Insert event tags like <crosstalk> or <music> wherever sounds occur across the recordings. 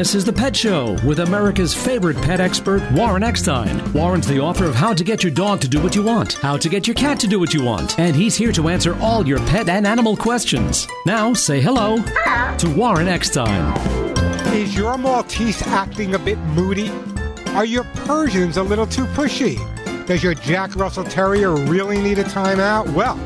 This is The Pet Show with America's favorite pet expert, Warren Eckstein. Warren's the author of How to Get Your Dog to Do What You Want, How to Get Your Cat to Do What You Want, and he's here to answer all your pet and animal questions. Now, say hello to Warren Eckstein. Is your Maltese acting a bit moody? Are your Persians a little too pushy? Does your Jack Russell Terrier really need a timeout? Well,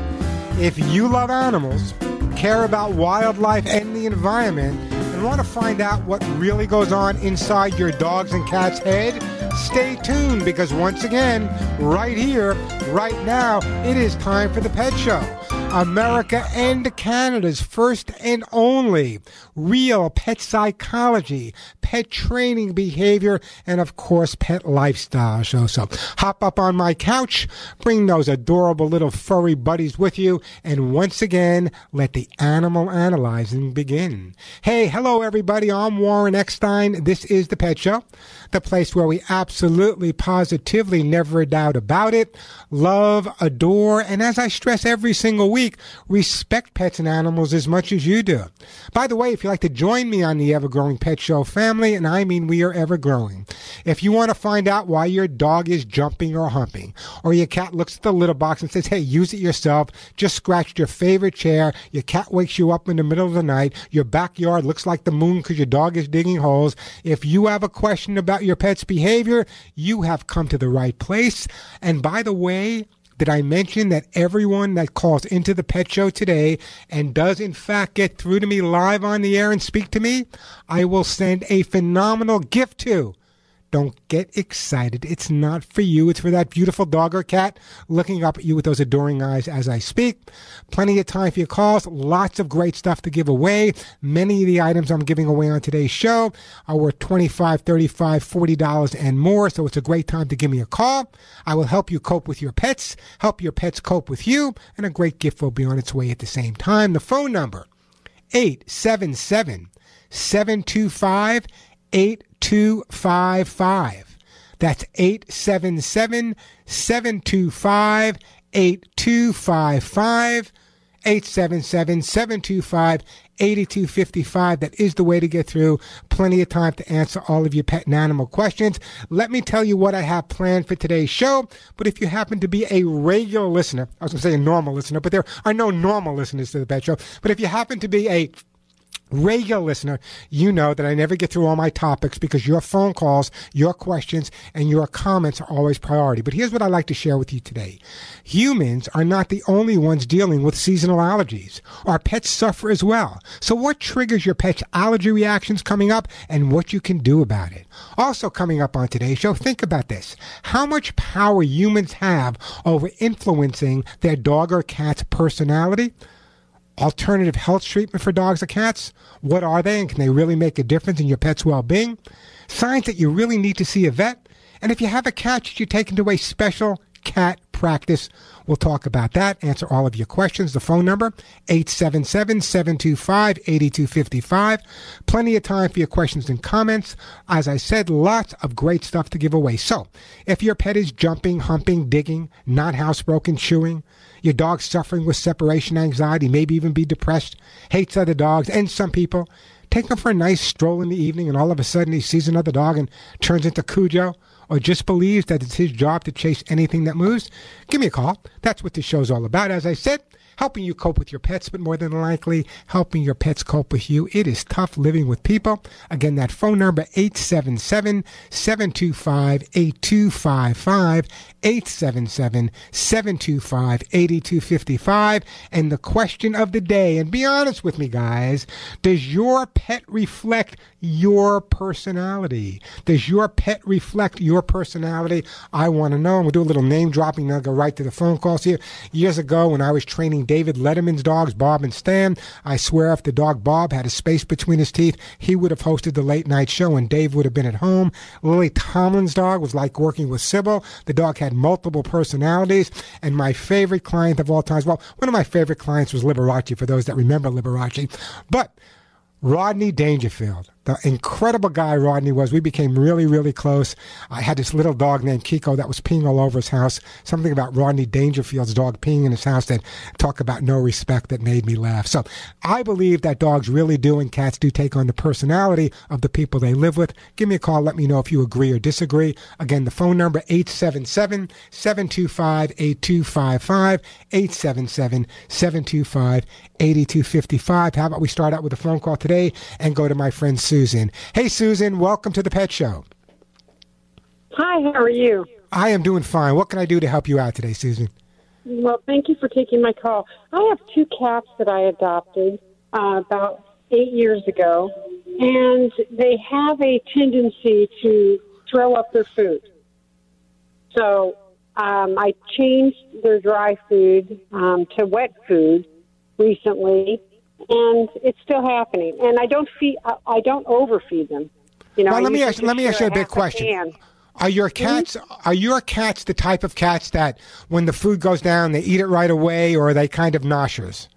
if you love animals, care about wildlife and the environment, and want to find out what really goes on inside your dog's and cat's head, stay tuned because once again, right here, right now, it is time for the Pet Show. America and Canada's first and only real pet psychology, pet training behavior, and of course, pet lifestyle show. So hop up on my couch, bring those adorable little furry buddies with you, and once again, let the animal analyzing begin. Hey, hello everybody. I'm Warren Eckstein. This is the Pet Show, the place where we absolutely, positively, never doubt about it, love, adore, and as I stress every single week, respect pets and animals as much as you do. By the way, if you'd like to join me on the Ever Growing Pet Show family, and I mean we are ever growing, if you want to find out why your dog is jumping or humping, or your cat looks at the litter box and says, hey, use it yourself, just scratched your favorite chair, your cat wakes you up in the middle of the night, your backyard looks like the moon because your dog is digging holes. If you have a question about your pet's behavior, you have come to the right place. And by the way, did I mention that everyone that calls into the pet show today and does in fact get through to me live on the air and speak to me, I will send a phenomenal gift to? Don't get excited. It's not for you. It's for that beautiful dog or cat looking up at you with those adoring eyes as I speak. Plenty of time for your calls. Lots of great stuff to give away. Many of the items I'm giving away on today's show are worth $25, $35, $40 and more. So it's a great time to give me a call. I will help you cope with your pets, help your pets cope with you, and a great gift will be on its way at the same time. The phone number, 877 725 8255. That's 877 725 8255. 877 725 8255. That is the way to get through. Plenty of time to answer all of your pet and animal questions. Let me tell you what I have planned for today's show. But if you happen to be a regular listener, I was going to say a normal listener, but there are no normal listeners to the Pet Show. But if you happen to be a regular listener, you know that I never get through all my topics because your phone calls, your questions, and your comments are always priority. But here's what I'd like to share with you today. Humans are not the only ones dealing with seasonal allergies. Our pets suffer as well. So what triggers your pet's allergy reactions coming up and what you can do about it? Also coming up on today's show, think about this. How much power humans have over influencing their dog or cat's personality? Alternative health treatment for dogs or cats? What are they and can they really make a difference in your pet's well being? Signs that you really need to see a vet? And if you have a cat, should you take into a special cat practice? We'll talk about that, answer all of your questions. The phone number, 877-725-8255. Plenty of time for your questions and comments. As I said, lots of great stuff to give away. So, if your pet is jumping, humping, digging, not housebroken, chewing, your dog suffering with separation anxiety, maybe even be depressed, hates other dogs, and some people take him for a nice stroll in the evening and all of a sudden he sees another dog and turns into Cujo or just believes that it's his job to chase anything that moves, give me a call. That's what this show's all about. As I said, helping you cope with your pets, but more than likely helping your pets cope with you. It is tough living with people. Again, that phone number 877-725-8255, 877-725-8255. And the question of the day, and be honest with me guys, does your pet reflect your personality? Does your pet reflect your personality? I want to know. And we'll do a little name dropping, I'll go right to the phone calls here. Years ago when I was training David Letterman's dogs, Bob and Stan. I swear if the dog Bob had a space between his teeth, he would have hosted the late night show and Dave would have been at home. Lily Tomlin's dog was like working with Sybil. The dog had multiple personalities. And my favorite client of all times, well, one of my favorite clients was Liberace, for those that remember Liberace. But Rodney Dangerfield the incredible guy Rodney was. We became really, really close. I had this little dog named Kiko that was peeing all over his house. Something about Rodney Dangerfield's dog peeing in his house that talk about no respect that made me laugh. So I believe that dogs really do and cats do take on the personality of the people they live with. Give me a call. Let me know if you agree or disagree. Again, the phone number 877 725 8255 877 725 8255. How about we start out with a phone call today and go to my friend Susan. Hey, Susan, welcome to the Pet Show. Hi, how are you? I am doing fine. What can I do to help you out today, Susan? Well, thank you for taking my call. I have two cats that I adopted uh, about eight years ago, and they have a tendency to throw up their food. So um, I changed their dry food um, to wet food recently, and it's still happening. And I don't feed. I don't overfeed them. You know. Well, let me ask. Let me ask you a big question. Are your mm-hmm. cats are your cats the type of cats that when the food goes down they eat it right away or are they kind of nauseous?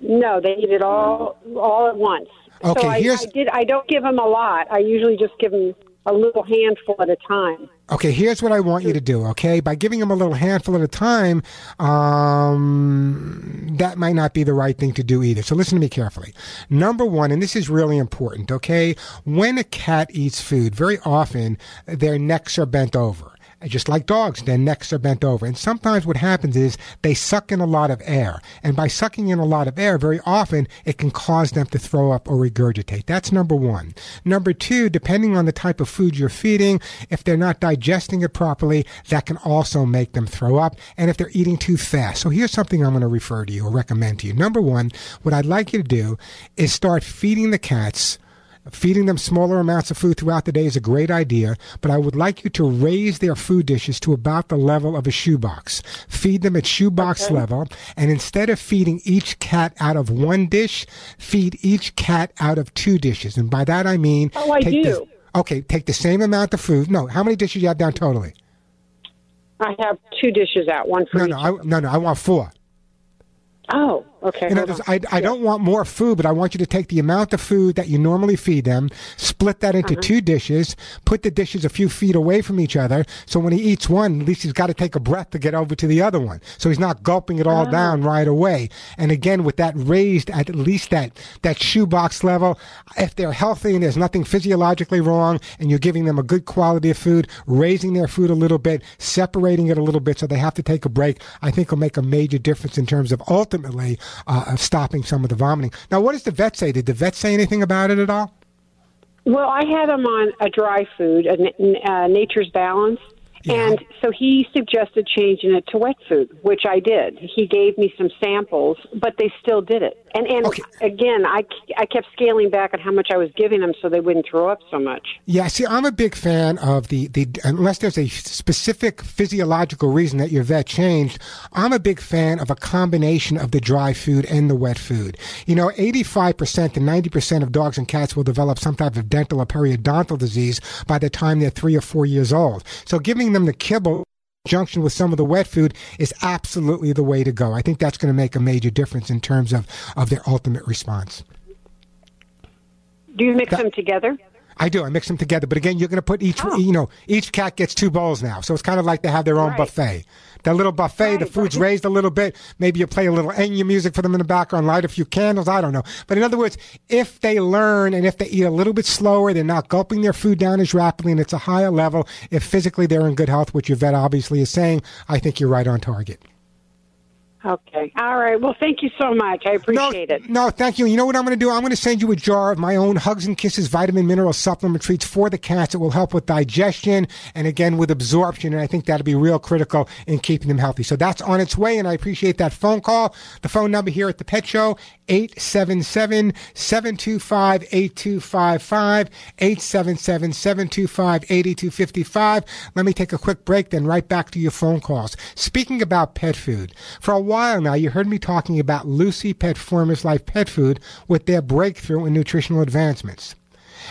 No, they eat it all all at once. Okay, so I, here's I did I don't give them a lot. I usually just give them a little handful at a time. Okay, here's what I want you to do. Okay, by giving them a little handful at a time, um, that might not be the right thing to do either. So listen to me carefully. Number one, and this is really important. Okay, when a cat eats food, very often their necks are bent over just like dogs, their necks are bent over. And sometimes what happens is they suck in a lot of air. And by sucking in a lot of air, very often it can cause them to throw up or regurgitate. That's number one. Number two, depending on the type of food you're feeding, if they're not digesting it properly, that can also make them throw up. And if they're eating too fast. So here's something I'm going to refer to you or recommend to you. Number one, what I'd like you to do is start feeding the cats Feeding them smaller amounts of food throughout the day is a great idea, but I would like you to raise their food dishes to about the level of a shoebox. Feed them at shoebox okay. level, and instead of feeding each cat out of one dish, feed each cat out of two dishes. And by that I mean, oh, I do. The, okay, take the same amount of food. No, how many dishes you have down totally? I have two dishes out, one for no. No, I, no, no. I want four. Oh, okay. In I, I yeah. don't want more food, but I want you to take the amount of food that you normally feed them, split that into uh-huh. two dishes, put the dishes a few feet away from each other. So when he eats one, at least he's got to take a breath to get over to the other one. So he's not gulping it all oh. down right away. And again, with that raised at least that, that shoebox level, if they're healthy and there's nothing physiologically wrong and you're giving them a good quality of food, raising their food a little bit, separating it a little bit so they have to take a break, I think will make a major difference in terms of ultimately uh, of stopping some of the vomiting. Now, what does the vet say? Did the vet say anything about it at all? Well, I had him on a dry food, a, uh, Nature's Balance, yeah. And so he suggested changing it to wet food, which I did. He gave me some samples, but they still did it. And and okay. again, I, I kept scaling back on how much I was giving them so they wouldn't throw up so much. Yeah, see, I'm a big fan of the, the unless there's a specific physiological reason that your vet changed, I'm a big fan of a combination of the dry food and the wet food. You know, 85% to 90% of dogs and cats will develop some type of dental or periodontal disease by the time they're three or four years old. So giving them the kibble junction with some of the wet food is absolutely the way to go. I think that's going to make a major difference in terms of, of their ultimate response. Do you mix that, them together? I do. I mix them together. But again, you're going to put each, oh. you know, each cat gets two bowls now. So it's kind of like they have their own right. buffet. That little buffet, right, the food's right. raised a little bit. Maybe you play a little Enya music for them in the background, light a few candles. I don't know. But in other words, if they learn and if they eat a little bit slower, they're not gulping their food down as rapidly and it's a higher level. If physically they're in good health, which your vet obviously is saying, I think you're right on target. Okay. All right. Well, thank you so much. I appreciate no, it. No, thank you. You know what I'm going to do? I'm going to send you a jar of my own Hugs and Kisses vitamin mineral supplement treats for the cats. It will help with digestion and again with absorption. And I think that'll be real critical in keeping them healthy. So that's on its way. And I appreciate that phone call. The phone number here at the Pet Show, 877-725-8255, 877-725-8255. Let me take a quick break, then right back to your phone calls. Speaking about pet food, for a while now, you heard me talking about Lucy Pet Formers Life Pet Food with their breakthrough in nutritional advancements.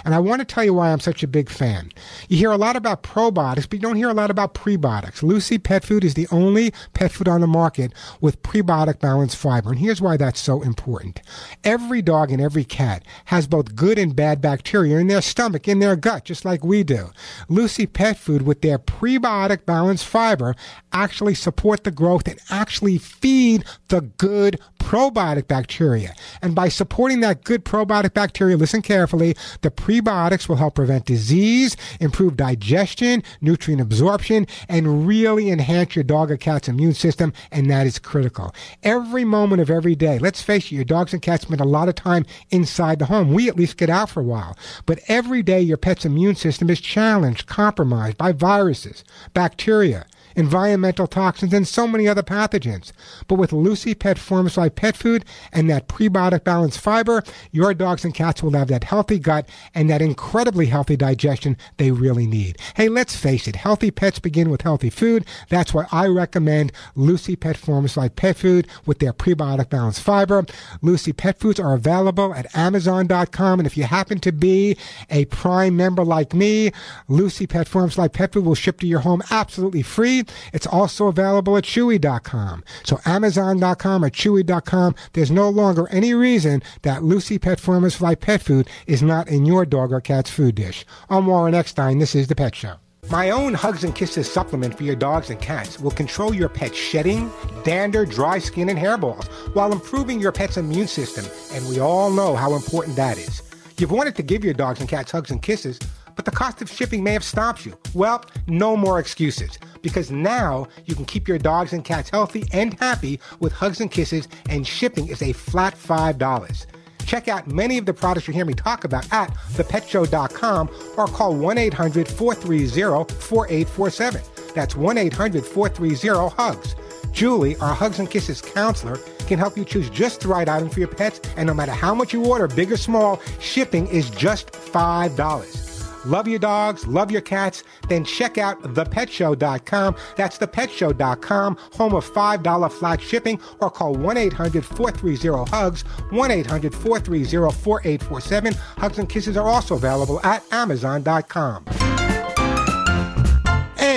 And I want to tell you why I'm such a big fan. You hear a lot about probiotics, but you don't hear a lot about prebiotics. Lucy Pet Food is the only pet food on the market with prebiotic balanced fiber. And here's why that's so important. Every dog and every cat has both good and bad bacteria in their stomach, in their gut, just like we do. Lucy Pet Food with their prebiotic balanced fiber actually support the growth and actually feed the good probiotic bacteria. And by supporting that good probiotic bacteria, listen carefully, the prebiotics will help prevent disease, improve digestion, nutrient absorption, and really enhance your dog or cat's immune system. And that is critical. Every moment of every day, let's face it, your dogs and cats spend a lot of time inside the home. We at least get out for a while. But every day, your pet's immune system is challenged, compromised by viruses, bacteria, environmental toxins, and so many other pathogens. But with Lucy Pet Formulas for Life Pet Food and that prebiotic balanced fiber, your dogs and cats will have that healthy gut and that incredibly healthy digestion they really need. Hey, let's face it, healthy pets begin with healthy food. That's why I recommend Lucy Pet Formulas for Life Pet Food with their prebiotic balanced fiber. Lucy Pet Foods are available at Amazon.com. And if you happen to be a Prime member like me, Lucy Pet Formulas for Life Pet Food will ship to your home absolutely free. It's also available at Chewy.com. So Amazon.com or Chewy.com, there's no longer any reason that Lucy Pet Formula Pet Food is not in your dog or cat's food dish. I'm Warren Eckstein. This is The Pet Show. My own Hugs and Kisses supplement for your dogs and cats will control your pet's shedding, dander, dry skin, and hairballs while improving your pet's immune system. And we all know how important that is. You've wanted to give your dogs and cats hugs and kisses, but the cost of shipping may have stopped you. Well, no more excuses because now you can keep your dogs and cats healthy and happy with hugs and kisses, and shipping is a flat $5. Check out many of the products you hear me talk about at thepetshow.com or call 1 800 430 4847. That's 1 800 430 HUGS. Julie, our Hugs and Kisses counselor, can help you choose just the right item for your pets, and no matter how much you order, big or small, shipping is just $5. Love your dogs, love your cats, then check out thepetshow.com. That's thepetshow.com, home of $5 flat shipping, or call 1 800 430 HUGS, 1 800 430 4847. Hugs and Kisses are also available at Amazon.com.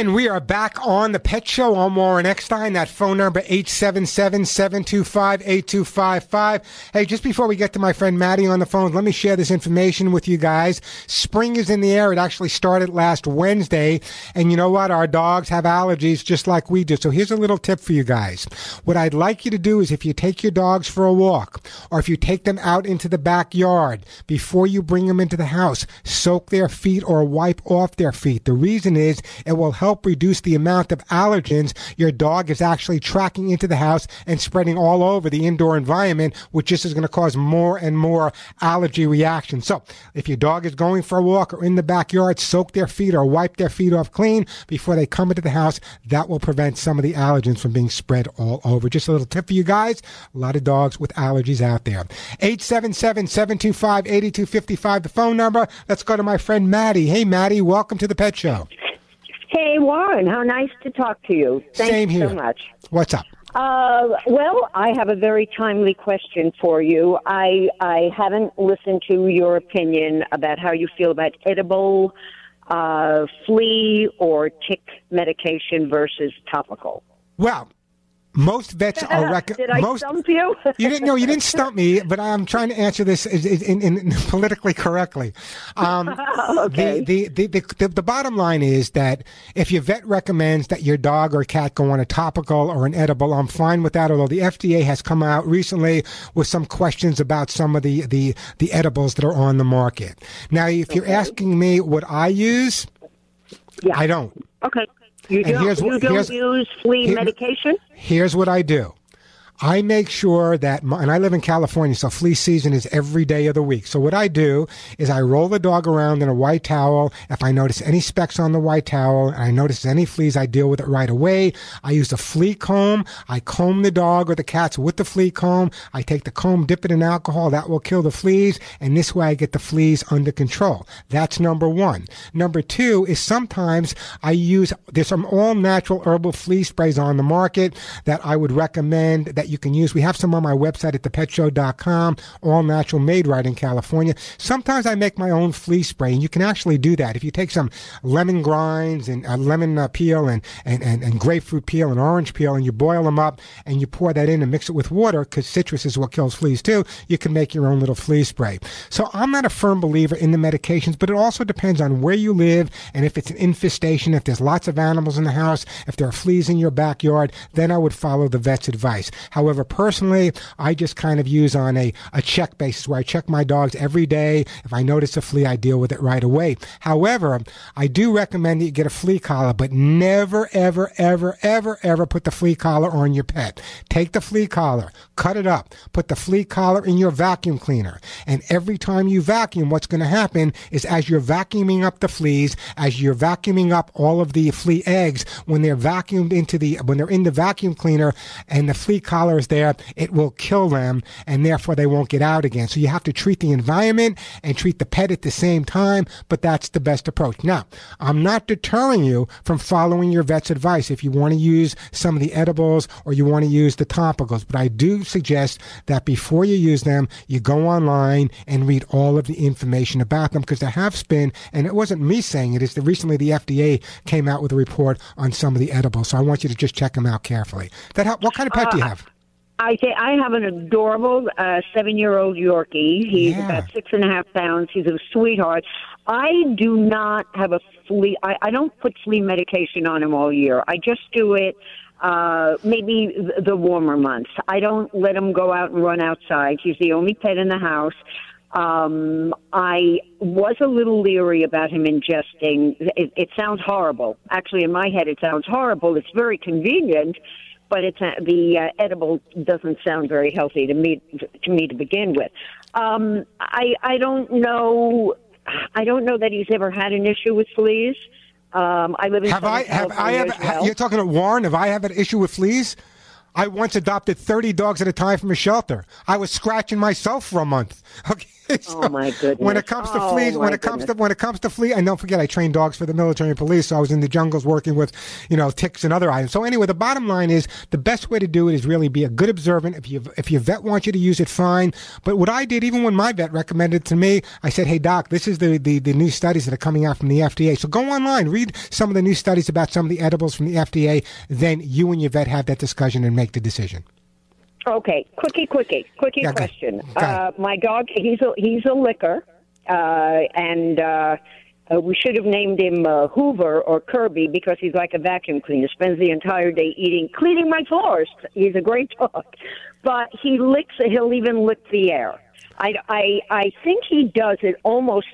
And we are back on the Pet Show. I'm Warren Eckstein. That phone number, 877-725-8255. Hey, just before we get to my friend Maddie on the phone, let me share this information with you guys. Spring is in the air. It actually started last Wednesday. And you know what? Our dogs have allergies just like we do. So here's a little tip for you guys. What I'd like you to do is if you take your dogs for a walk or if you take them out into the backyard before you bring them into the house, soak their feet or wipe off their feet. The reason is it will help help reduce the amount of allergens your dog is actually tracking into the house and spreading all over the indoor environment, which just is going to cause more and more allergy reactions. So if your dog is going for a walk or in the backyard, soak their feet or wipe their feet off clean before they come into the house. That will prevent some of the allergens from being spread all over. Just a little tip for you guys. A lot of dogs with allergies out there. 877-725-8255, the phone number. Let's go to my friend Maddie. Hey, Maddie, welcome to the Pet Show. Hey, Warren, how nice to talk to you. Thanks Same here. so much. What's up? Uh, well, I have a very timely question for you. I I haven't listened to your opinion about how you feel about edible uh, flea or tick medication versus topical. Well, most vets are <laughs> rec- Did I most stump you? <laughs> you didn't know you didn't stump me, but I'm trying to answer this in, in, in <laughs> politically correctly. Um, Okay. the, the, the, the, the bottom line is that if your vet recommends that your dog or cat go on a topical or an edible, I'm fine with that. Although the FDA has come out recently with some questions about some of the, the, the edibles that are on the market. Now, if you're asking me what I use, yeah. I don't. Okay. You And don't, here's what- you don't here's- use flea here- medication? Here's what I do. I make sure that, my, and I live in California, so flea season is every day of the week. So what I do is I roll the dog around in a white towel. If I notice any specks on the white towel and I notice any fleas, I deal with it right away. I use a flea comb. I comb the dog or the cats with the flea comb. I take the comb, dip it in alcohol. That will kill the fleas. And this way I get the fleas under control. That's number one. Number two is sometimes I use, there's some all natural herbal flea sprays on the market that I would recommend that you can use. We have some on my website at thepetshow.com, all natural, made right in California. Sometimes I make my own flea spray, and you can actually do that. If you take some lemon grinds and uh, lemon uh, peel and, and, and, and grapefruit peel and orange peel, and you boil them up and you pour that in and mix it with water, because citrus is what kills fleas too, you can make your own little flea spray. So I'm not a firm believer in the medications, but it also depends on where you live and if it's an infestation, if there's lots of animals in the house, if there are fleas in your backyard, then I would follow the vet's advice. However, personally, I just kind of use on a, a check basis where I check my dogs every day. If I notice a flea, I deal with it right away. However, I do recommend that you get a flea collar, but never, ever, ever, ever, ever put the flea collar on your pet. Take the flea collar, cut it up, put the flea collar in your vacuum cleaner. And every time you vacuum, what's going to happen is as you're vacuuming up the fleas, as you're vacuuming up all of the flea eggs, when they're vacuumed into the, when they're in the vacuum cleaner and the flea collar is there, it will kill them and therefore they won't get out again. So you have to treat the environment and treat the pet at the same time, but that's the best approach. Now, I'm not deterring you from following your vet's advice if you want to use some of the edibles or you want to use the topicals, but I do suggest that before you use them, you go online and read all of the information about them because there have been, and it wasn't me saying it, it's that recently the FDA came out with a report on some of the edibles. So I want you to just check them out carefully. That help, what kind of pet uh, do you have? I say I have an adorable uh, seven-year-old Yorkie. He's yeah. about six and a half pounds. He's a sweetheart. I do not have a flea. I, I don't put flea medication on him all year. I just do it uh, maybe the warmer months. I don't let him go out and run outside. He's the only pet in the house. Um, I was a little leery about him ingesting. It, it sounds horrible. Actually, in my head, it sounds horrible. It's very convenient, but it's a, the uh, edible doesn't sound very healthy to me to me to begin with. Um, I I don't know. I don't know that he's ever had an issue with fleas. Um, I live in have I have I have, well. you're talking to Warren? Have I have an issue with fleas? I once adopted 30 dogs at a time from a shelter. I was scratching myself for a month. <laughs> Okay. <laughs> so oh my oh, goodness! When it comes to oh fleas, when it comes to when it comes to flea, and don't forget, I trained dogs for the military and police, so I was in the jungles working with, you know, ticks and other items. So anyway, the bottom line is the best way to do it is really be a good observant. If you if your vet wants you to use it, fine. But what I did, even when my vet recommended it to me, I said, "Hey doc, this is the the, the new studies that are coming out from the FDA. So go online, read some of the new studies about some of the edibles from the FDA. Then you and your vet have that discussion and make the decision." Okay, quickie, quickie, quickie yeah, question. Uh, my dog, he's a he's a licker, uh, and uh, uh, we should have named him uh, Hoover or Kirby because he's like a vacuum cleaner. Spends the entire day eating, cleaning my floors. He's a great <laughs> dog, but he licks. He'll even lick the air. I I I think he does it almost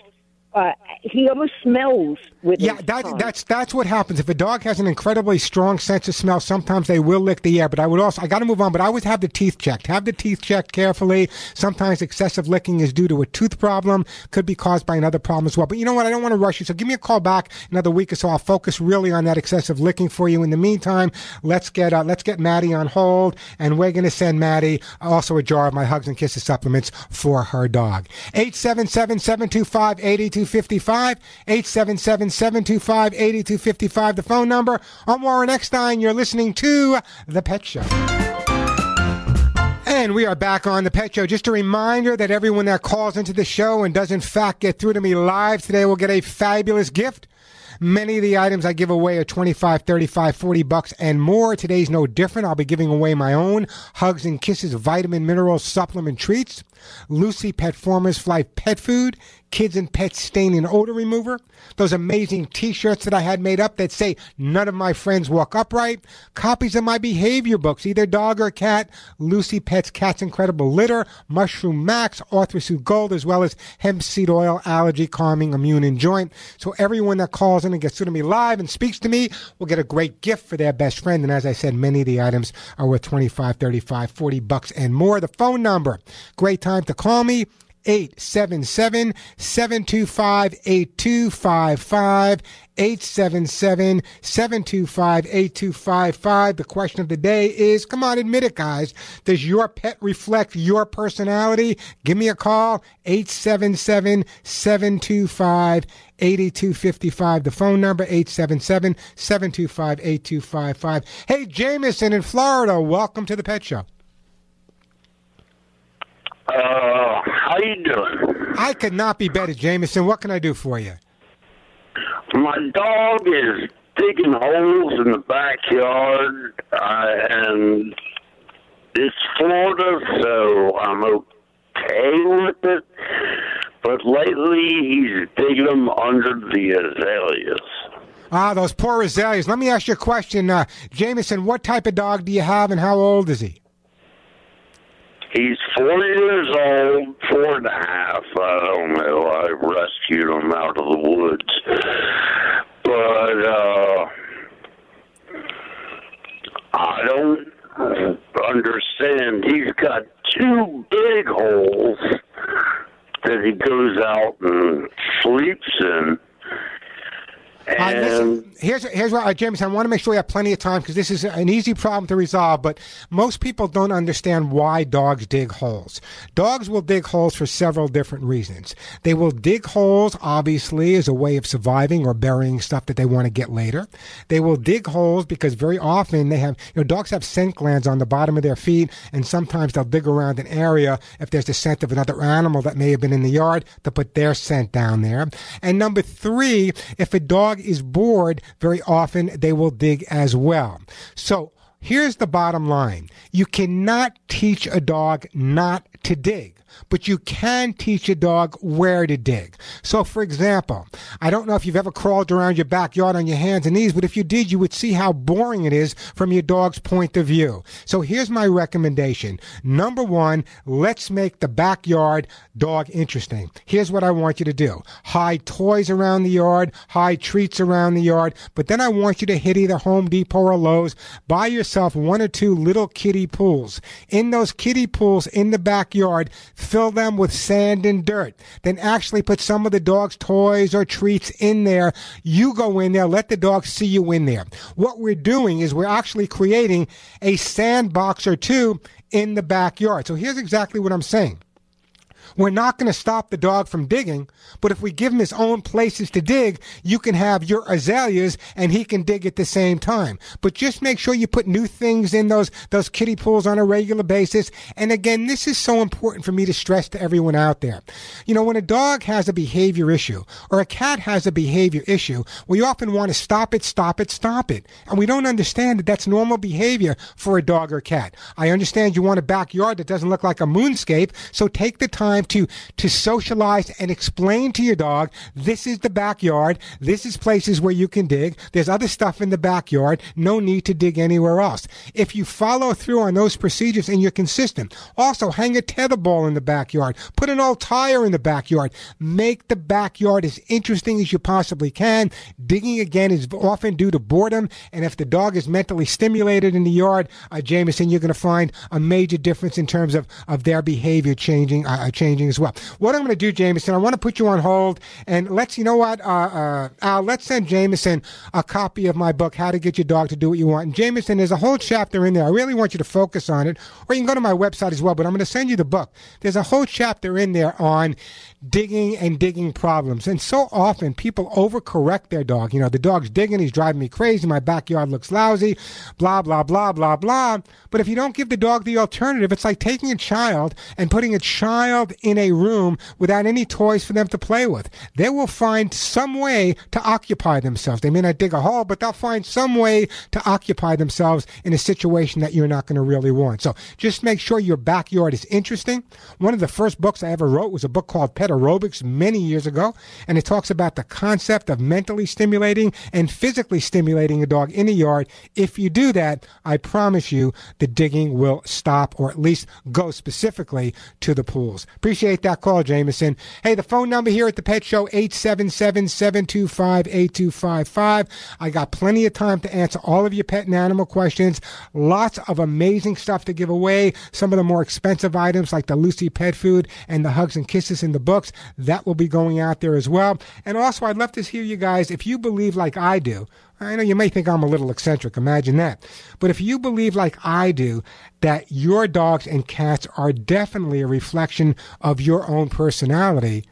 uh, he almost smells with yeah that, that's that's what happens. If a dog has an incredibly strong sense of smell sometimes they will lick the air but i would also i got to move on but i always have the teeth checked. Have the teeth checked carefully. Sometimes excessive licking is due to a tooth problem could be caused by another problem as well but you know what? I don't want to rush you so give me a call back another week or so. I'll focus really on that excessive licking for you. In the meantime let's get uh, let's get maddie on hold and we're going to send maddie also a jar of my hugs and kisses supplements for her dog. 877 725 8255 877 725 8255 the phone number i'm warren eckstein you're listening to the pet show and we are back on the Pet Show. Just a reminder that everyone that calls into the show and does in fact get through to me live today will get a fabulous gift. Many of the items I give away are 25, 35, 40 bucks and more. Today's no different. I'll be giving away my own Hugs and Kisses vitamin mineral supplement treats. Lucy Pet Formulas for Life Pet Food, Kids and Pets Stain and Odor Remover, those amazing t-shirts that I had made up that say none of my friends walk upright, copies of my behavior books, either dog or cat, Lucy Pet's Cat's Incredible Litter, Mushroom Max, Arthritis Gold, as well as hemp seed oil, allergy calming, immune and joint. So everyone that calls in and gets through to me live and speaks to me will get a great gift for their best friend. And as I said, many of the items are worth 25, 35, 40 bucks and more. The phone number, great time to call me. 877 725 8255. 877 725 8255. The question of the day is come on, admit it, guys. Does your pet reflect your personality? Give me a call 877 725 8255. The phone number 877 725 8255. Hey, Jameson in Florida, welcome to the Pet Show. Uh, how you doing? I could not be better, Jameson. What can I do for you? My dog is digging holes in the backyard, uh, and it's Florida, so I'm okay with it. But lately, he's digging them under the azaleas. Ah, those poor azaleas. Let me ask you a question, uh, Jameson. What type of dog do you have, and how old is he? He's four years old, four and a half. I don't know. I rescued him out of the woods. But, uh, I don't understand. He's got two big holes that he goes out and sleeps in. Uh, listen, here's here's what, uh, James. I want to make sure we have plenty of time because this is an easy problem to resolve. But most people don't understand why dogs dig holes. Dogs will dig holes for several different reasons. They will dig holes, obviously, as a way of surviving or burying stuff that they want to get later. They will dig holes because very often they have, you know, dogs have scent glands on the bottom of their feet, and sometimes they'll dig around an area if there's the scent of another animal that may have been in the yard to put their scent down there. And number three, if a dog is bored, very often they will dig as well. So here's the bottom line. You cannot teach a dog not to dig but you can teach a dog where to dig. So, for example, I don't know if you've ever crawled around your backyard on your hands and knees, but if you did, you would see how boring it is from your dog's point of view. So, here's my recommendation. Number one, let's make the backyard dog interesting. Here's what I want you to do hide toys around the yard, hide treats around the yard, but then I want you to hit either Home Depot or Lowe's, buy yourself one or two little kiddie pools. In those kiddie pools in the backyard, fill them with sand and dirt, then actually put some of the dog's toys or treats in there. You go in there, let the dog see you in there. What we're doing is we're actually creating a sandbox or two in the backyard. So here's exactly what I'm saying. We're not going to stop the dog from digging, but if we give him his own places to dig, you can have your azaleas and he can dig at the same time. But just make sure you put new things in those, those kiddie pools on a regular basis. And again, this is so important for me to stress to everyone out there. You know, when a dog has a behavior issue or a cat has a behavior issue, we often want to stop it, stop it, stop it. And we don't understand that that's normal behavior for a dog or cat. I understand you want a backyard that doesn't look like a moonscape, so take the time to, to socialize and explain to your dog, this is the backyard. This is places where you can dig. There's other stuff in the backyard. No need to dig anywhere else. If you follow through on those procedures and you're consistent, also hang a tetherball in the backyard. Put an old tire in the backyard. Make the backyard as interesting as you possibly can. Digging again is often due to boredom. And if the dog is mentally stimulated in the yard, uh, Jameson, you're going to find a major difference in terms of, of their behavior changing, uh, changing changing as well. What I'm going to do, Jameson, I want to put you on hold and let's, you know what, uh, uh, Al, let's send Jameson a copy of my book, How to Get Your Dog to Do What You Want. And Jameson, there's a whole chapter in there. I really want you to focus on it, or you can go to my website as well, but I'm going to send you the book. There's a whole chapter in there on digging and digging problems. And so often people overcorrect their dog. You know, the dog's digging, he's driving me crazy, my backyard looks lousy, blah, blah, blah, blah, blah. But if you don't give the dog the alternative, it's like taking a child and putting a child in a room without any toys for them to play with. They will find some way to occupy themselves. They may not dig a hole, but they'll find some way to occupy themselves in a situation that you're not going to really want. So just make sure your backyard is interesting. One of the first books I ever wrote was a book called Pet Aerobics many years ago, and it talks about the concept of mentally stimulating and physically stimulating a dog in the yard. If you do that, I promise you the digging will stop or at least go specifically to the pools. Appreciate that call, Jameson. Hey, the phone number here at the Pet Show, 877-725-8255. I got plenty of time to answer all of your pet and animal questions. Lots of amazing stuff to give away. Some of the more expensive items like the Lucy pet food and the hugs and kisses in the books. That will be going out there as well. And also, I'd love to hear you guys, if you believe like I do, I know you may think I'm a little eccentric, imagine that. But if you believe like I do that your dogs and cats are definitely a reflection of your own personality,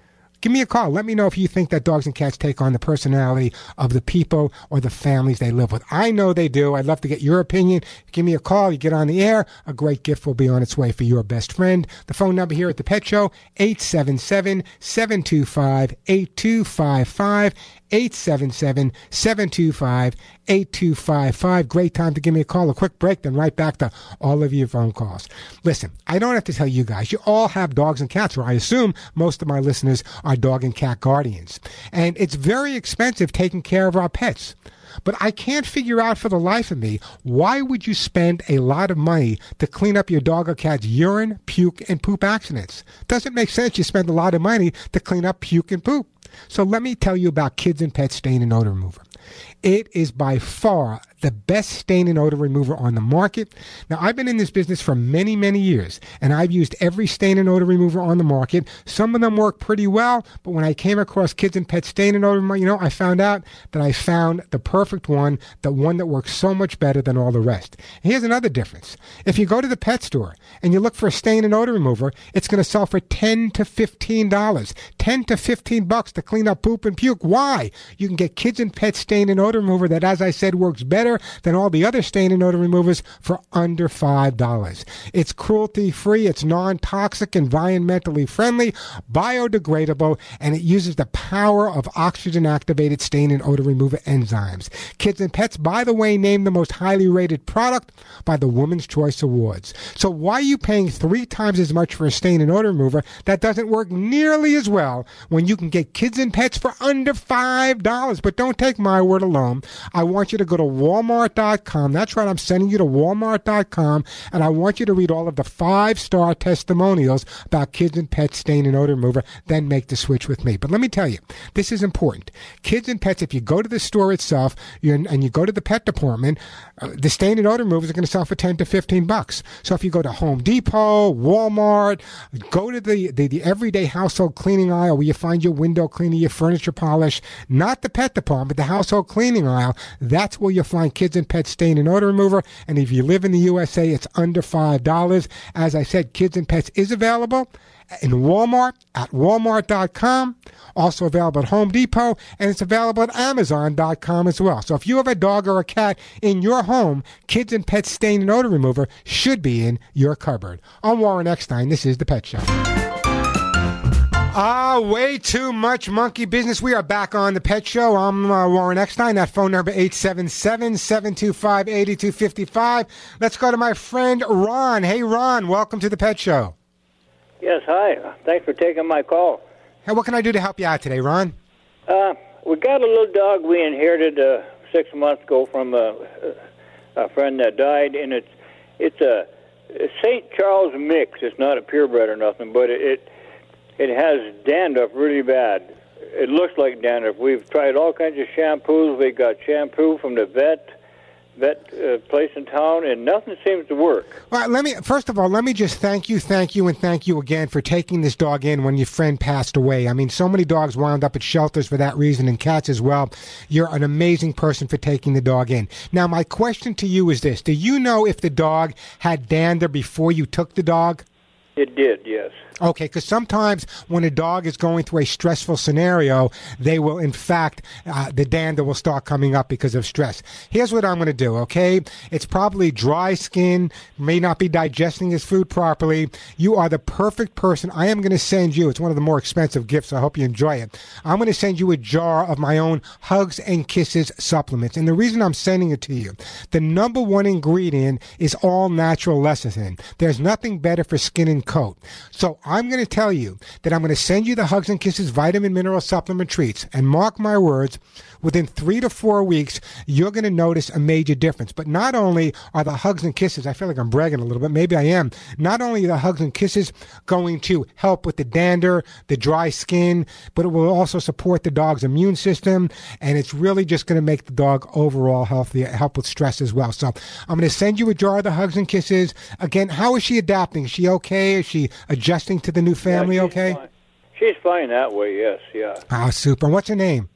Give me a call. Let me know if you think that dogs and cats take on the personality of the people or the families they live with. I know they do. I'd love to get your opinion. Give me a call. You get on the air. A great gift will be on its way for your best friend. The phone number here at the Pet Show, 877 725 8255. 877 725 8255. Great time to give me a call. A quick break, then right back to all of your phone calls. Listen, I don't have to tell you guys, you all have dogs and cats, or I assume most of my listeners are dog and cat guardians. And it's very expensive taking care of our pets. But I can't figure out for the life of me why would you spend a lot of money to clean up your dog or cat's urine, puke, and poop accidents? Doesn't make sense you spend a lot of money to clean up puke and poop. So let me tell you about Kids and Pets Stain and Odor Remover. It is by far the best stain and odor remover on the market. Now, I've been in this business for many, many years, and I've used every stain and odor remover on the market. Some of them work pretty well, but when I came across Kids and Pets Stain and Odor Remover, you know, I found out that I found the perfect one, the one that works so much better than all the rest. Here's another difference. If you go to the pet store and you look for a stain and odor remover, it's going to sell for 10 to $15. 10 to 15 bucks to clean up poop and puke. Why? You can get Kids and Pets Stain and Odor Remover that, as I said, works better than all the other stain and odor removers for under $5. It's cruelty free, it's non toxic, environmentally friendly, biodegradable, and it uses the power of oxygen activated stain and odor remover enzymes. Kids and Pets, by the way, named the most highly rated product by the Women's Choice Awards. So why are you paying three times as much for a stain and odor remover that doesn't work nearly as well when you can get Kids and Pets for under $5? But don't take my word alone. I want you to go to walmart.com. That's right, I'm sending you to walmart.com, and I want you to read all of the five star testimonials about Kids and Pets stain and odor remover, then make the switch with me. But let me tell you, this is important. Kids and Pets, if you go to the store itself and you go to the pet department, uh, the stain and odor removers are going to sell for 10 to 15 bucks. So if you go to Home Depot, Walmart, go to the, the, the everyday household cleaning aisle where you find your window cleaner, your furniture polish, not the pet department, but the household cleaning aisle, that's where you'll find Kids and Pets stain and odor remover. And if you live in the USA, it's under $5. As I said, Kids and Pets is available in Walmart at walmart.com, also available at Home Depot, and it's available at amazon.com as well. So if you have a dog or a cat in your home, Kids and Pets Stain and Odor Remover should be in your cupboard. I'm Warren Eckstein. This is The Pet Show. Ah, way too much monkey business. We are back on the Pet Show. I'm uh, Warren Eckstein. That phone number 877-725-8255. Let's go to my friend Ron. Hey, Ron, welcome to the Pet Show. Yes, hi. Thanks for taking my call. Hey, what can I do to help you out today, Ron? Uh, we got a little dog we inherited uh, six months ago from a, a friend that died, and it's it's a, a St. Charles mix. It's not a purebred or nothing, but it, it it has dandruff really bad. It looks like dandruff. We've tried all kinds of shampoos. We got shampoo from the vet vet uh, place in town, and nothing seems to work. Well, let me first of all let me just thank you, thank you, and thank you again for taking this dog in when your friend passed away. I mean, so many dogs wound up at shelters for that reason, and cats as well. You're an amazing person for taking the dog in. Now, my question to you is this: Do you know if the dog had dander before you took the dog? It did, yes. Okay, because sometimes when a dog is going through a stressful scenario, they will, in fact, uh, the dander will start coming up because of stress. Here's what I'm going to do, okay? It's probably dry skin, may not be digesting his food properly. You are the perfect person. I am going to send you, it's one of the more expensive gifts. I hope you enjoy it. I'm going to send you a jar of my own Hugs and Kisses supplements. And the reason I'm sending it to you, the number one ingredient is all natural lecithin. There's nothing better for skin and coat. So I'm going to tell you that I'm going to send you the Hugs and Kisses vitamin mineral supplement treats. And mark my words, within three to four weeks, you're going to notice a major difference. But not only are the hugs and kisses, I feel like I'm bragging a little bit, maybe I am. Not only are the hugs and kisses going to help with the dander, the dry skin, but it will also support the dog's immune system. And it's really just going to make the dog overall healthier, help with stress as well. So I'm going to send you a jar of the hugs and kisses. Again, how is she adapting? Is she okay? Is she adjusting to the new family yeah, okay? Fine. She's fine that way, yes, yeah. Ah, super. What's her name?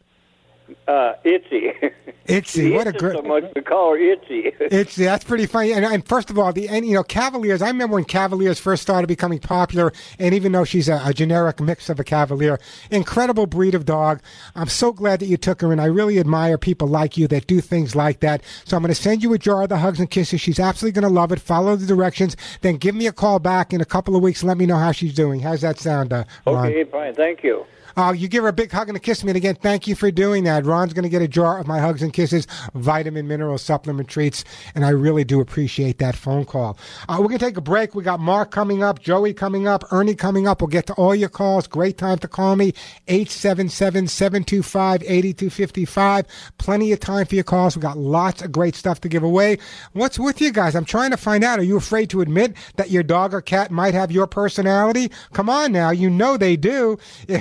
Uh, Itzy. <laughs> Itzy, what a great. So much we call her Itzy. <laughs> It's that's pretty funny. And, and first of all, the and you know Cavaliers. I remember when Cavaliers first started becoming popular, and even though she's a, a generic mix of a Cavalier, incredible breed of dog. I'm so glad that you took her, and I really admire people like you that do things like that. So I'm going to send you a jar of the hugs and kisses. She's absolutely going to love it. Follow the directions, then give me a call back in a couple of weeks let me know how she's doing. How's that sound, uh, Ron? okay, fine. Thank you. Uh, you give her a big hug and a kiss me. And again, thank you for doing that. Ron's going to get a jar of my hugs and kisses, vitamin, mineral supplement treats. And I really do appreciate that phone call. Uh, we're going to take a break. We got Mark coming up, Joey coming up, Ernie coming up. We'll get to all your calls. Great time to call me. 877-725-8255. Plenty of time for your calls. We got lots of great stuff to give away. What's with you guys? I'm trying to find out. Are you afraid to admit that your dog or cat might have your personality? Come on now. You know they do. <laughs>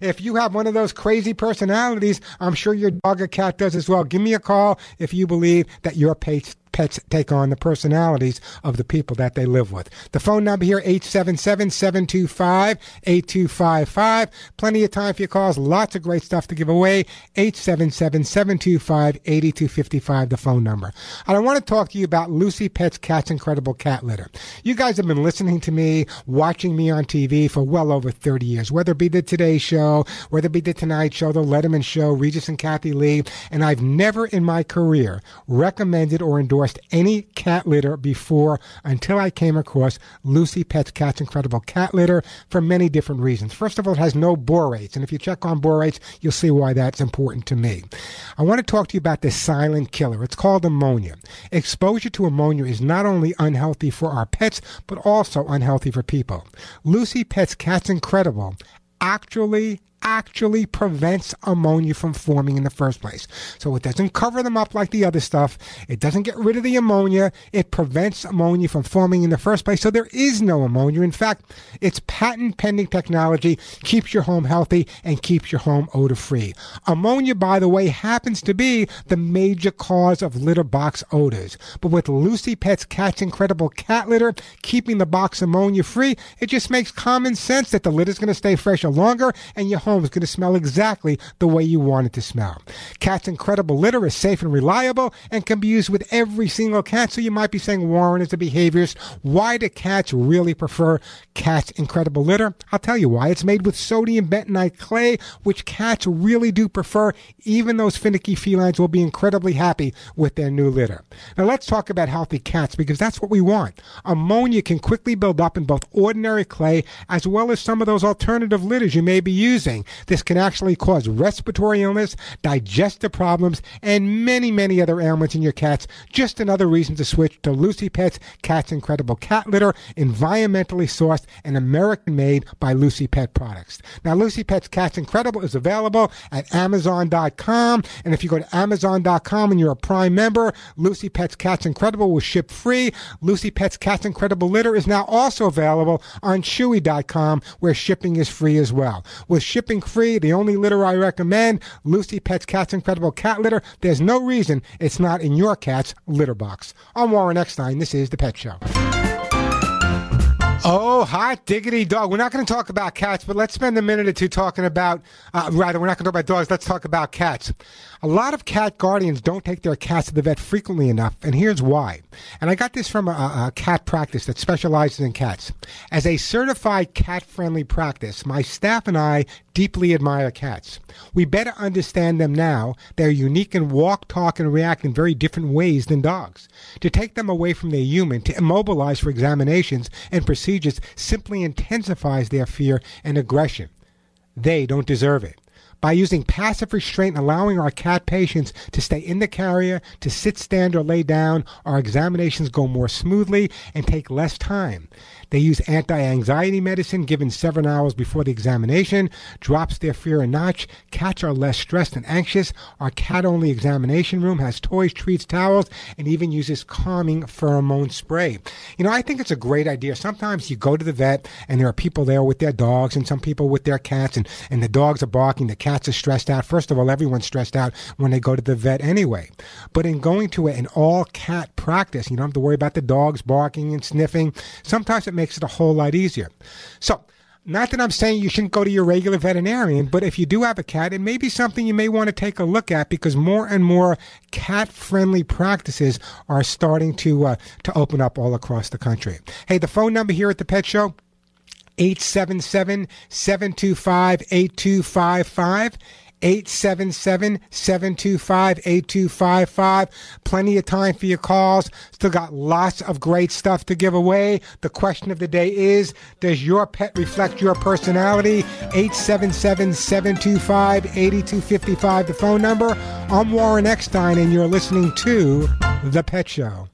if you have one of those crazy personalities, I'm sure your dog or cat does as well. Give me a call if you believe that your pets pets take on the personalities of the people that they live with. The phone number here, 877-725-8255. Plenty of time for your calls. Lots of great stuff to give away. 877-725-8255, the phone number. And I want to talk to you about Lucy Pet's Cat's Incredible Cat Litter. You guys have been listening to me, watching me on TV for well over 30 years, whether it be the Today Show, whether it be the Tonight Show, the Letterman Show, Regis and Kathie Lee, and I've never in my career recommended or endorsed any cat litter before until I came across Lucy Pet's Cat's Incredible Cat Litter for many different reasons. First of all, it has no borates, and if you check on borates, you'll see why that's important to me. I want to talk to you about this silent killer. It's called ammonia. Exposure to ammonia is not only unhealthy for our pets, but also unhealthy for people. Lucy Pet's Cat's Incredible actually actually prevents ammonia from forming in the first place. So it doesn't cover them up like the other stuff. It doesn't get rid of the ammonia. It prevents ammonia from forming in the first place. So there is no ammonia. In fact, its patent pending technology keeps your home healthy and keeps your home odor free. Ammonia, by the way, happens to be the major cause of litter box odors. But with Lucy Pet's Cat's Incredible Cat Litter, keeping the box ammonia free, it just makes common sense that the litter is going to stay fresher longer and your home is going to smell exactly the way you want it to smell. Cat's Incredible Litter is safe and reliable and can be used with every single cat. So you might be saying, Warren, is a behaviorist. Why do cats really prefer Cat's Incredible Litter? I'll tell you why. It's made with sodium bentonite clay, which cats really do prefer. Even those finicky felines will be incredibly happy with their new litter. Now let's talk about healthy cats because that's what we want. Ammonia can quickly build up in both ordinary clay as well as some of those alternative litters you may be using. This can actually cause respiratory illness, digestive problems, and many, many other ailments in your cats. Just another reason to switch to Lucy Pet's Cat's Incredible Cat Litter, environmentally sourced and American made by Lucy Pet Products. Now, Lucy Pet's Cat's Incredible is available at Amazon.com. And if you go to Amazon.com and you're a Prime member, Lucy Pet's Cat's Incredible will ship free. Lucy Pet's Cat's Incredible Litter is now also available on Chewy.com where shipping is free as well. With shipping free, the only litter I recommend, Lucy Pet's Cat's Incredible Cat Litter. There's no reason it's not in your cat's litter box. I'm Warren Eckstein. This is The Pet Show. Oh, hot diggity dog. We're not going to talk about cats, but let's spend a minute or two talking about, uh, rather, we're not going to talk about dogs. Let's talk about cats. A lot of cat guardians don't take their cats to the vet frequently enough, and here's why. And I got this from a, a cat practice that specializes in cats. As a certified cat friendly practice, my staff and I deeply admire cats. We better understand them now. They're unique and walk, talk, and react in very different ways than dogs. To take them away from their human, to immobilize for examinations and procedures simply intensifies their fear and aggression. They don't deserve it by using passive restraint, and allowing our cat patients to stay in the carrier, to sit, stand, or lay down, our examinations go more smoothly and take less time. They use anti anxiety medicine given seven hours before the examination, drops their fear a notch. Cats are less stressed and anxious. Our cat only examination room has toys, treats, towels, and even uses calming pheromone spray. You know, I think it's a great idea. Sometimes you go to the vet and there are people there with their dogs and some people with their cats, and, and the dogs are barking, the cats are stressed out. First of all, everyone's stressed out when they go to the vet anyway. But in going to an all cat practice, you don't have to worry about the dogs barking and sniffing. Sometimes it makes it a whole lot easier. So, not that I'm saying you shouldn't go to your regular veterinarian, but if you do have a cat, it may be something you may want to take a look at because more and more cat-friendly practices are starting to uh, to open up all across the country. Hey, the phone number here at the Pet Show 877 725 8255. 877 725 8255. Plenty of time for your calls. Still got lots of great stuff to give away. The question of the day is Does your pet reflect your personality? 877 725 8255, the phone number. I'm Warren Eckstein, and you're listening to The Pet Show.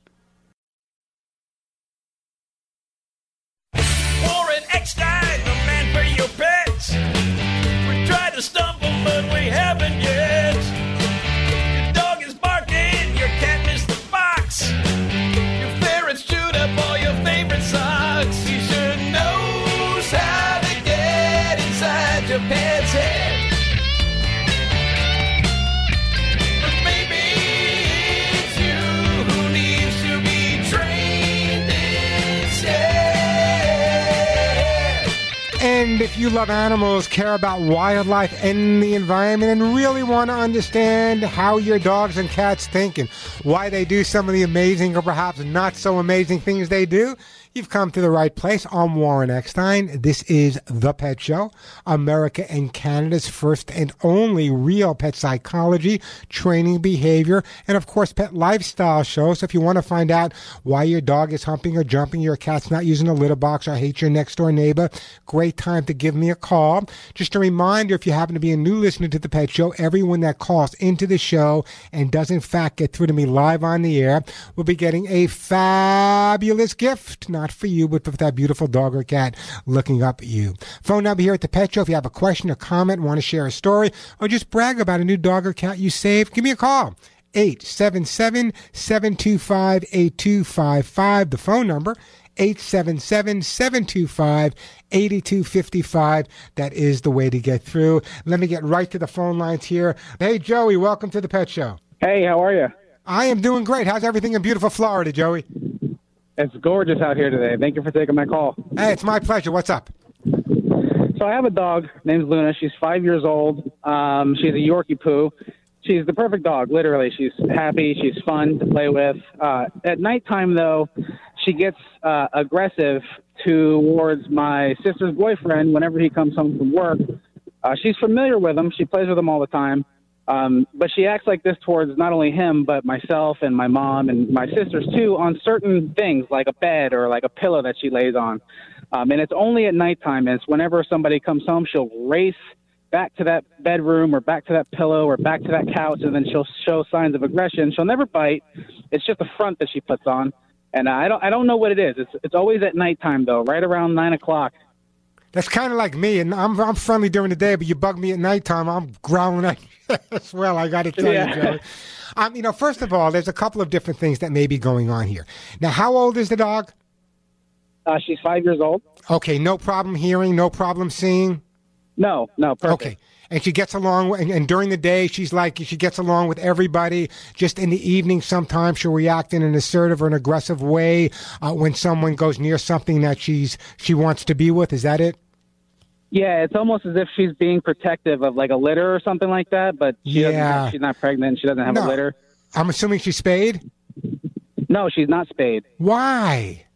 Warren if you love animals, care about wildlife and the environment, and really want to understand how your dogs and cats think and why they do some of the amazing or perhaps not so amazing things they do, you've come to the right place. I'm Warren Eckstein. This is The Pet Show, America and Canada's first and only real pet psychology, training behavior, and of course, pet lifestyle show. So if you want to find out why your dog is humping or jumping, your cat's not using a litter box, or hate your next door neighbor, great time to give me a call. Just a reminder if you happen to be a new listener to The Pet Show, everyone that calls into the show and does in fact get through to me live on the air will be getting a fabulous gift. Not for you, but for that beautiful dog or cat looking up at you. Phone number here at the Pet Show. If you have a question or comment, want to share a story, or just brag about a new dog or cat you saved, give me a call. 877 725 8255. The phone number 877 725 8255. That is the way to get through. Let me get right to the phone lines here. Hey, Joey, welcome to the Pet Show. Hey, how are you? I am doing great. How's everything in beautiful Florida, Joey? It's gorgeous out here today. Thank you for taking my call. Hey, it's my pleasure. What's up? So I have a dog named Luna. She's five years old. Um, she's a Yorkie poo. She's the perfect dog, literally. She's happy. She's fun to play with. Uh, at nighttime, though, she gets uh, aggressive towards my sister's boyfriend whenever he comes home from work. Uh, she's familiar with him. She plays with him all the time. Um, but she acts like this towards not only him, but myself and my mom and my sisters too on certain things like a bed or like a pillow that she lays on. Um, and it's only at nighttime. And it's whenever somebody comes home, she'll race back to that bedroom or back to that pillow or back to that couch, and then she'll show signs of aggression. She'll never bite. It's just a front that she puts on. And I don't, I don't know what it is. It's, it's always at nighttime though, right around nine o'clock. That's kind of like me, and I'm I'm friendly during the day, but you bug me at nighttime, I'm growling at you as well. I got to tell Yeah. you, Joey. Um, you know, first of all, there's a couple of different things that may be going on here. Now, how old is the dog? Uh, she's five years old. Okay, no problem hearing, no problem seeing. No, no, perfect. Okay. And she gets along, and, and during the day, she's like, she gets along with everybody. Just in the evening, sometimes she'll react in an assertive or an aggressive way uh, when someone goes near something that she's she wants to be with. Is that it? Yeah, it's almost as if she's being protective of like a litter or something like that. But she Yeah. she's not pregnant. She doesn't have No. a litter. I'm assuming she's spayed. No, she's not spayed. Why?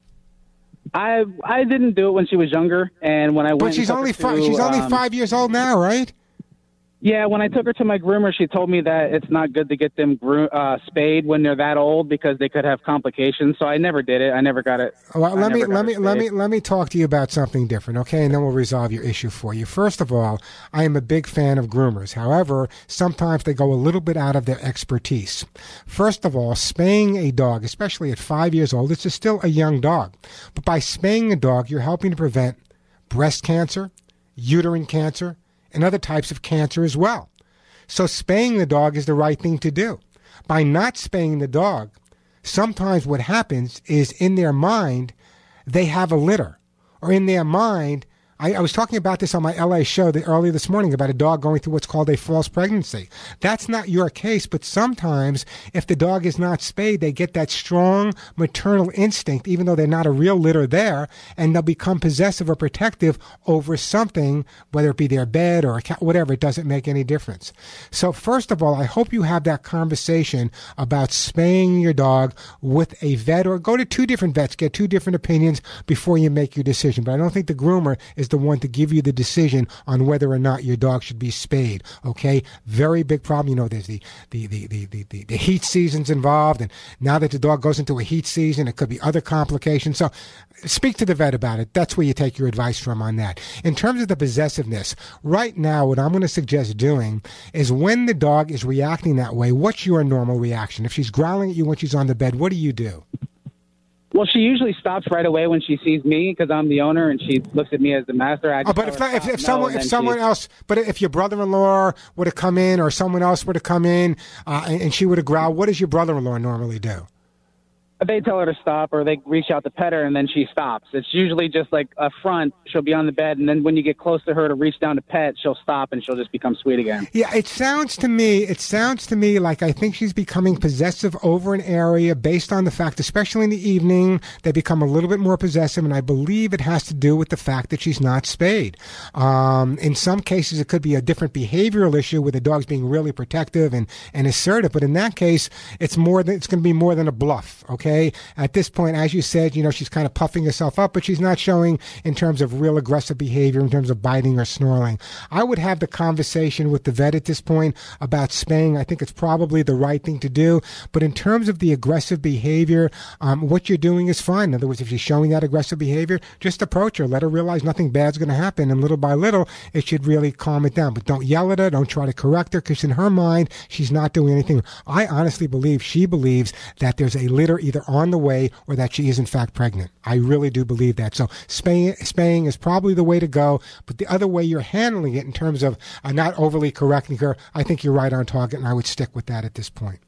I I didn't do it when she was younger, and when I went, But she's only her five. to, She's only um, five years old now, right? Yeah, when I took her to my groomer, she told me that it's not good to get them gro- uh, spayed when they're that old because they could have complications. So I never did it. I never got it. Well, let me let me let me let me talk to you about something different, okay? And then we'll resolve your issue for you. First of all, I am a big fan of groomers. However, sometimes they go a little bit out of their expertise. First of all, spaying a dog, especially at five years old, it's still a young dog. But by spaying a dog, you're helping to prevent breast cancer, uterine cancer, and other types of cancer as well. So spaying the dog is the right thing to do. By not spaying the dog, sometimes what happens is in their mind, they have a litter. Or in their mind, I, I was talking about this on my LA show the, earlier this morning about a dog going through what's called a false pregnancy. That's not your case, but sometimes if the dog is not spayed, they get that strong maternal instinct, even though they're not a real litter there, and they'll become possessive or protective over something, whether it be their bed or a cat, whatever. It doesn't make any difference. So first of all, I hope you have that conversation about spaying your dog with a vet or go to two different vets, get two different opinions before you make your decision. But I don't think the groomer is the one to give you the decision on whether or not your dog should be spayed. Okay, very big problem. You know, there's the the the the the, the, the heat seasons involved, and now that the dog goes into a heat season, it could be other complications. So, speak to the vet about it. That's where you take your advice from on that. In terms of the possessiveness, right now, what I'm going to suggest doing is when the dog is reacting that way, what's your normal reaction? If she's growling at you when she's on the bed, what do you do? Well, she usually stops right away when she sees me because I'm the owner, and she looks at me as the master. I Oh, but if, if, if someone if someone else, but if your brother-in-law were to come in or someone else were to come in uh, and, and she were to growl, what does your brother-in-law normally do? They tell her to stop, or they reach out to pet her, and then she stops. It's usually just like a front. She'll be on the bed, and then when you get close to her to reach down to pet, she'll stop and she'll just become sweet again. Yeah, it sounds to me, it sounds to me like I think she's becoming possessive over an area based on the fact, especially in the evening, they become a little bit more possessive, and I believe it has to do with the fact that she's not spayed. Um, in some cases, it could be a different behavioral issue with the dog's being really protective and, and assertive, but in that case, it's more than, it's going to be more than a bluff, okay? At this point, as you said, you know, she's kind of puffing herself up, but she's not showing in terms of real aggressive behavior, in terms of biting or snarling. I would have the conversation with the vet at this point about spaying. I think it's probably the right thing to do. But in terms of the aggressive behavior, um, what you're doing is fine. In other words, if she's showing that aggressive behavior, just approach her. Let her realize nothing bad's going to happen. And little by little, it should really calm it down. But don't yell at her. Don't try to correct her because in her mind, she's not doing anything. I honestly believe she believes that there's a litter either on the way or that she is in fact pregnant. I really do believe that. So spaying, spaying is probably the way to go. But the other way you're handling it in terms of uh, not overly correcting her, I think you're right on target, and I would stick with that at this point.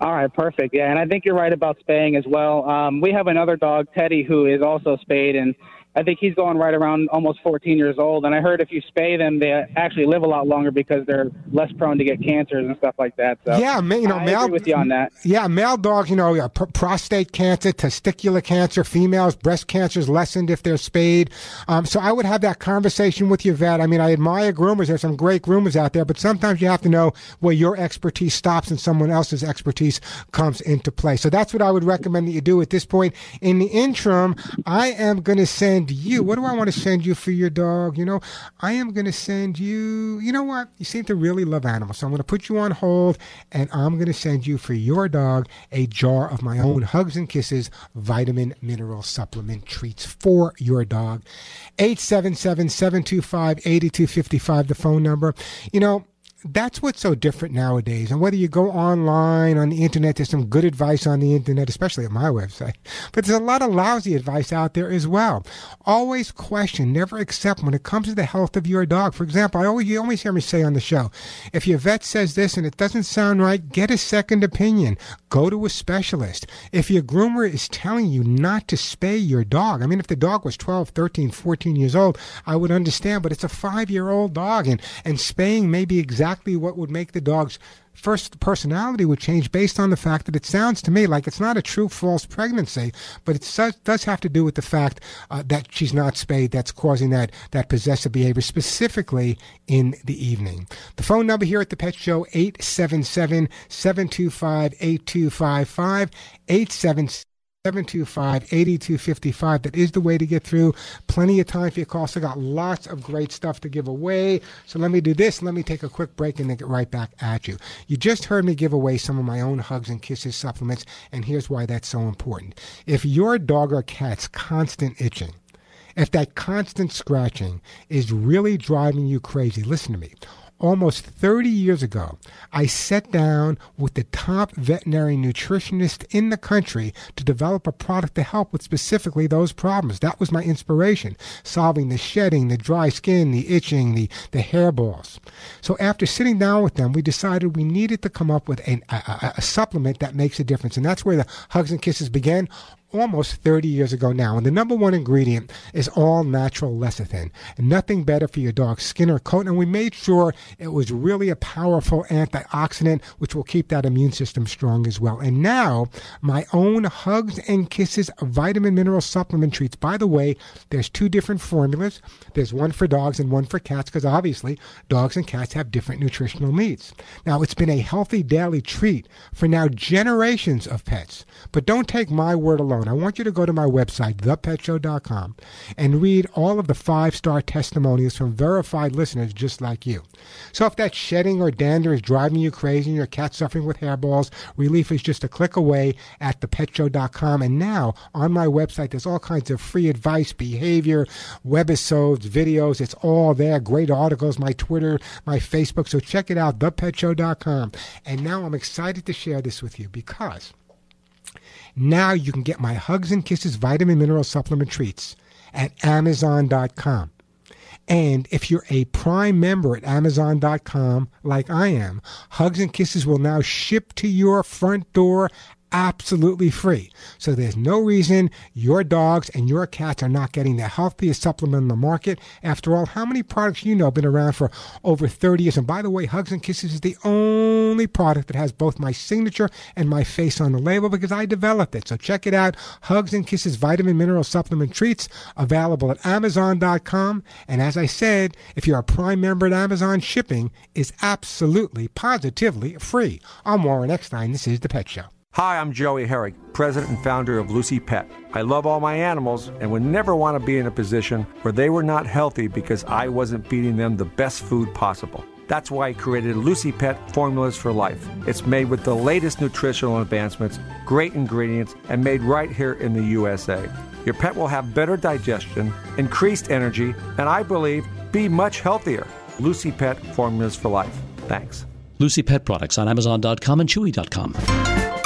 All right, perfect. Yeah, and I think you're right about spaying as well. Um, we have another dog, Teddy, who is also spayed, and I think he's going right around almost 14 years old. And I heard if you spay them, they actually live a lot longer because they're less prone to get cancers and stuff like that. So yeah, you know, I male, agree with you on that. Yeah, male dogs, you know, pr- prostate cancer, testicular cancer, females, breast cancer is lessened if they're spayed. Um, so I would have that conversation with your vet. I mean, I admire groomers. There's some great groomers out there, but sometimes you have to know where your expertise stops and someone else's expertise comes into play. So that's what I would recommend that you do at this point. In the interim, I am going to send you. What do I want to send you for your dog? You know, I am going to send you. You know what? You seem to really love animals, so I'm going to put you on hold, and I'm going to send you for your dog a jar of my own Hugs and Kisses vitamin mineral supplement treats for your dog. 877-725-8255, the phone number. You know, that's what's so different nowadays. And whether you go online on the internet, there's some good advice on the internet, especially at my website. But there's a lot of lousy advice out there as well. Always question, never accept when it comes to the health of your dog. For example, I always you always hear me say on the show, if your vet says this and it doesn't sound right, get a second opinion. Go to a specialist. If your groomer is telling you not to spay your dog, I mean, if the dog was 12, 13, 14 years old, I would understand, but it's a five year old dog and, and spaying may be exactly what would make the dog's first personality would change based on the fact that it sounds to me like it's not a true false pregnancy, but it does, have to do with the fact uh, that she's not spayed that's causing that, that possessive behavior specifically in the evening. The phone number here at the Pet Show, 877-725-8255, 877 725-8255. That is the way to get through. Plenty of time for your call. So got lots of great stuff to give away. So let me do this. Let me take a quick break and then get right back at you. You just heard me give away some of my own Hugs and Kisses supplements, and here's why that's so important. If your dog or cat's constant itching, if that constant scratching is really driving you crazy, listen to me almost 30 years ago, I sat down with the top veterinary nutritionist in the country to develop a product to help with specifically those problems. That was my inspiration, solving the shedding, the dry skin, the itching, the, the hairballs. So after sitting down with them, we decided we needed to come up with an, a, a, a supplement that makes a difference. And that's where the Hugs and Kisses began almost 30 years ago now. And the number one ingredient is all natural lecithin. Nothing better for your dog's skin or coat. And we made sure it was really a powerful antioxidant, which will keep that immune system strong as well. And now, my own Hugs and Kisses vitamin mineral supplement treats. By the way, there's two different formulas. There's one for dogs and one for cats, because obviously dogs and cats have different nutritional needs. Now, it's been a healthy daily treat for now generations of pets. But don't take my word alone. I want you to go to my website, thepetshow.com, and read all of the five star testimonials from verified listeners just like you. So if that shedding or dander is driving you crazy and your cat's suffering with hairballs, relief is just a click away at thepetshow.com. And now on my website, there's all kinds of free advice, behavior, webisodes, videos. It's all there. Great articles, my Twitter, my Facebook. So check it out, thepetshow.com. And now I'm excited to share this with you because now you can get my Hugs and Kisses vitamin mineral supplement treats at Amazon.com. And if you're a Prime member at Amazon.com, like I am, Hugs and Kisses will now ship to your front door absolutely free. So there's no reason your dogs and your cats are not getting the healthiest supplement in the market. After all, how many products you know have been around for over 30 years? And by the way, Hugs and Kisses is the only product that has both my signature and my face on the label because I developed it. So check it out. Hugs and Kisses vitamin mineral supplement treats available at amazon.com. And as I said, if you're a Prime member at Amazon, shipping is absolutely positively free. I'm Warren Eckstein. This is The Pet Show. Hi, I'm Joey Herrick, president and founder of Lucy Pet. I love all my animals and would never want to be in a position where they were not healthy because I wasn't feeding them the best food possible. That's why I created Lucy Pet Formulas for Life. It's made with the latest nutritional advancements, great ingredients, and made right here in the USA. Your pet will have better digestion, increased energy, and I believe be much healthier. Lucy Pet Formulas for Life. Thanks. Lucy Pet products on Amazon.com and Chewy.com.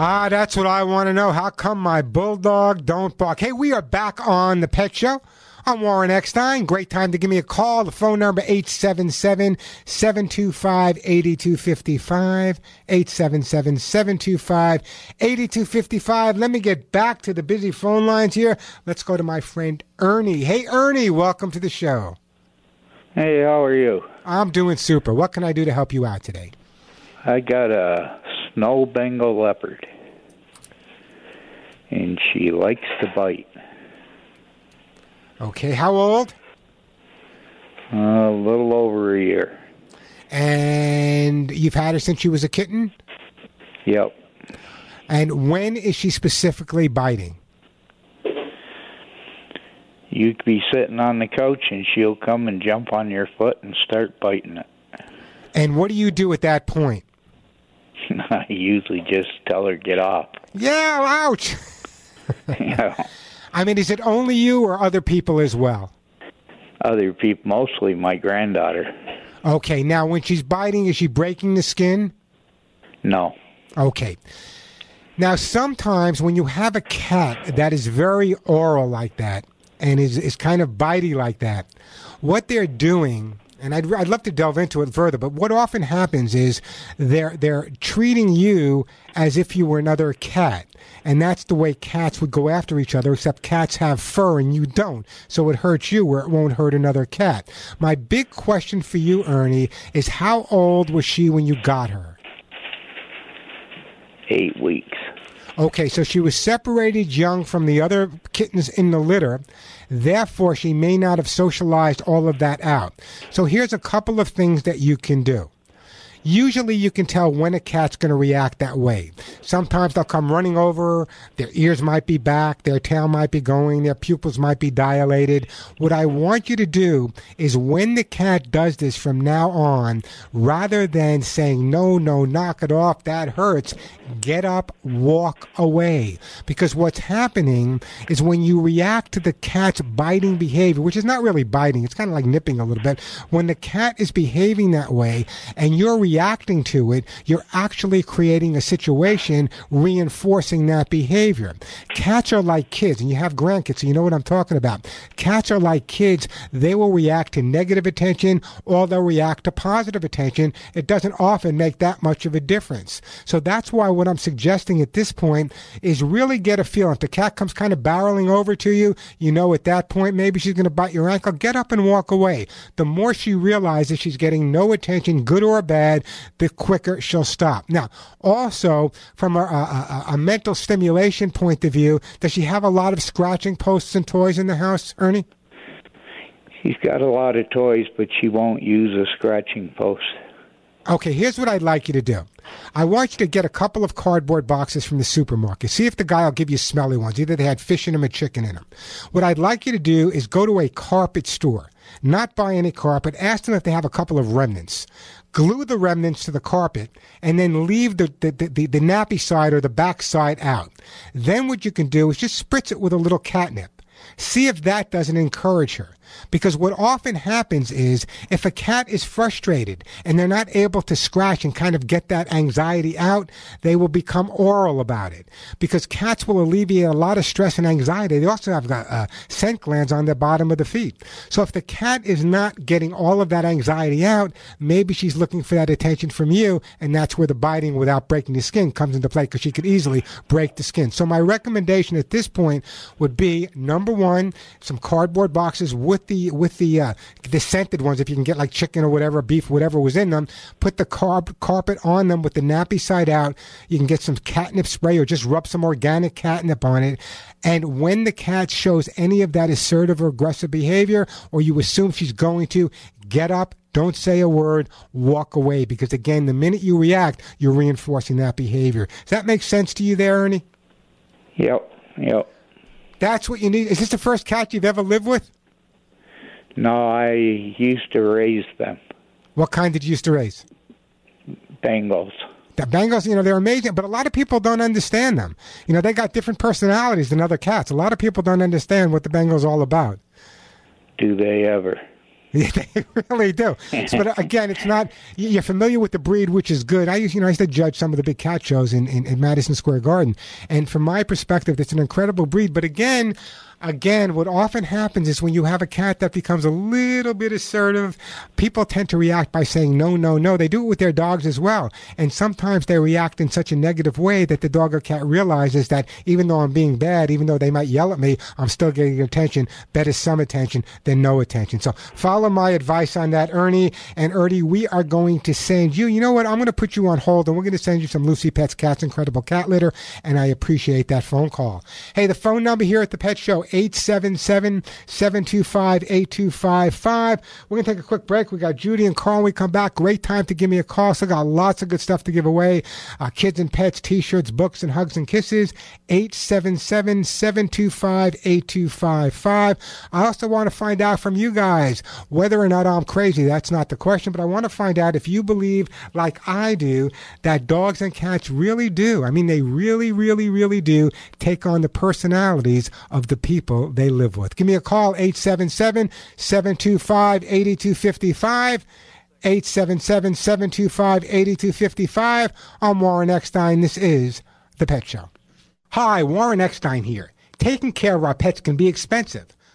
Ah, that's what I want to know. How come my bulldog don't bark? Hey, we are back on the Pet Show. I'm Warren Eckstein. Great time to give me a call. The phone number 877-725-8255. 877-725-8255. Let me get back to the busy phone lines here. Let's go to my friend Ernie. Hey Ernie, welcome to the show. Hey, how are you? I'm doing super. What can I do to help you out today? I got a snow Bengal leopard, and she likes to bite. Okay, how old? a little over a year. And you've had her since she was a kitten? Yep. And when is she specifically biting? You could be sitting on the couch, and she'll come and jump on your foot and start biting it. And what do you do at that point? <laughs> I usually just tell her get off. Yeah, ouch. <laughs> <laughs> Yeah. I mean, is it only you or other people as well? Other people, mostly my granddaughter. Okay, now when she's biting, is she breaking the skin? No. Okay. Now, sometimes when you have a cat that is very oral like that and is, is kind of bitey like that, what they're doing, and I'd, I'd love to delve into it further, but what often happens is they're, they're treating you as if you were another cat. And that's the way cats would go after each other, except cats have fur and you don't. So it hurts you where it won't hurt another cat. My big question for you, Ernie, is how old was she when you got her? Eight weeks. Okay, so she was separated young from the other kittens in the litter. Therefore, she may not have socialized all of that out. So here's a couple of things that you can do. Usually, you can tell when a cat's going to react that way. Sometimes they'll come running over, their ears might be back, their tail might be going, their pupils might be dilated. What I want you to do is when the cat does this from now on, rather than saying, no, no, knock it off, that hurts, get up, walk away. Because what's happening is when you react to the cat's biting behavior, which is not really biting, it's kind of like nipping a little bit, when the cat is behaving that way and you're reacting to it, you're actually creating a situation reinforcing that behavior. Cats are like kids, and you have grandkids, so you know what I'm talking about. Cats are like kids. They will react to negative attention or they'll react to positive attention. It doesn't often make that much of a difference. So that's why what I'm suggesting at this point is really get a feel. If the cat comes kind of barreling over to you, you know at that point maybe she's going to bite your ankle. Get up and walk away. The more she realizes she's getting no attention, good or bad, the quicker she'll stop. Now, also from a, a, a mental stimulation point of view, does she have a lot of scratching posts and toys in the house, Ernie? She's got a lot of toys, but she won't use a scratching post. Okay, here's what I'd like you to do. I want you to get a couple of cardboard boxes from the supermarket. See if the guy will give you smelly ones. Either they had fish in them or chicken in them. What I'd like you to do is go to a carpet store, not buy any carpet. Ask them if they have a couple of remnants. Glue the remnants to the carpet and then leave the, the, the, the nappy side or the back side out. Then what you can do is just spritz it with a little catnip. See if that doesn't encourage her. Because what often happens is if a cat is frustrated and they're not able to scratch and kind of get that anxiety out, they will become oral about it. Because cats will alleviate a lot of stress and anxiety. They also have uh, scent glands on the bottom of the feet. So if the cat is not getting all of that anxiety out, maybe she's looking for that attention from you, and that's where the biting without breaking the skin comes into play because she could easily break the skin. So my recommendation at this point would be number one, some cardboard boxes with with the with the uh, the scented ones, if you can get like chicken or whatever, beef, whatever was in them, put the carb, carpet on them with the nappy side out. You can get some catnip spray or just rub some organic catnip on it. And when the cat shows any of that assertive or aggressive behavior, or you assume she's going to, get up, don't say a word, walk away. Because again, the minute you react, you're reinforcing that behavior. Does that make sense to you there, Ernie? Yep, yep. That's what you need. Is this the first cat you've ever lived with? No, I used to raise them. What kind did you used to raise? Bengals. The Bengals, you know, they're amazing, but a lot of people don't understand them. You know, they got different personalities than other cats. A lot of people don't understand what the Bengals all about. Do they ever? <laughs> Yeah, they really do. but uh, <laughs> again, it's not. You're familiar with the breed, which is good. I used, you know, I used to judge some of the big cat shows in, in, in Madison Square Garden, and from my perspective, it's an incredible breed. But again, again, what often happens is when you have a cat that becomes a little bit assertive, people tend to react by saying no, no, no. They do it with their dogs as well. And sometimes they react in such a negative way that the dog or cat realizes that even though I'm being bad, even though they might yell at me, I'm still getting attention. Better some attention than no attention. So follow my advice on that, Ernie. And Ernie, we are going to send you, you know what? I'm going to put you on hold and we're going to send you some Lucy Pets Cats Incredible Cat Litter. And I appreciate that phone call. Hey, the phone number here at the Pet Show, 877 725 8255. We're going to take a quick break. We got Judy and Carl. When we come back, great time to give me a call. So, I got lots of good stuff to give away uh, kids and pets, t shirts, books, and hugs and kisses. 877 725 8255. I also want to find out from you guys whether or not I'm crazy. That's not the question, but I want to find out if you believe, like I do, that dogs and cats really do. I mean, they really, really, really do take on the personalities of the people they live with. Give me a call, 877 725 8255. 877 725 8255. I'm Warren Eckstein. This is The Pet Show. Hi, Warren Eckstein here. Taking care of our pets can be expensive.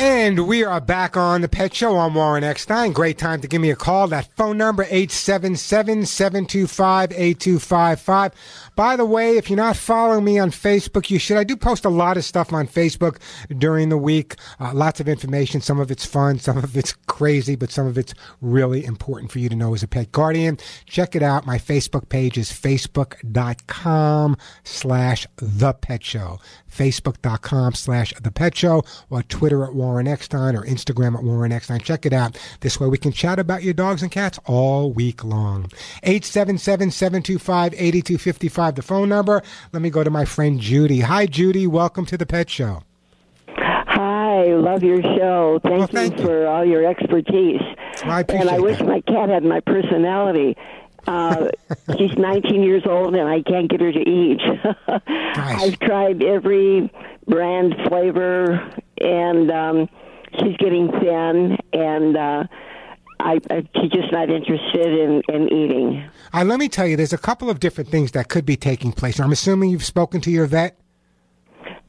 And we are back on the Pet Show. I'm Warren Eckstein. Great time to give me a call. That phone number, 877-725-8255. By the way, if you're not following me on Facebook, you should. I do post a lot of stuff on Facebook during the week. Uh, lots of information. Some of it's fun. Some of it's crazy, but some of it's really important for you to know as a pet guardian. Check it out. My Facebook page is facebook.com slash the pet show facebook.com slash the pet show or Twitter at Warren Eckstein or Instagram at Warren Eckstein. Check it out. This way we can chat about your dogs and cats all week long. 877-725-8255, the phone number. Let me go to my friend Judy. Hi, Judy. Welcome to the Pet Show. Hi, love your show. Thank, you for all your expertise. I and I wish my cat had my personality. Uh, she's 19 years old and I can't get her to eat. <laughs> I've tried every brand flavor and um, she's getting thin and uh, I, I, she's just not interested in, in eating. Uh, let me tell you, there's a couple of different things that could be taking place. I'm assuming you've spoken to your vet.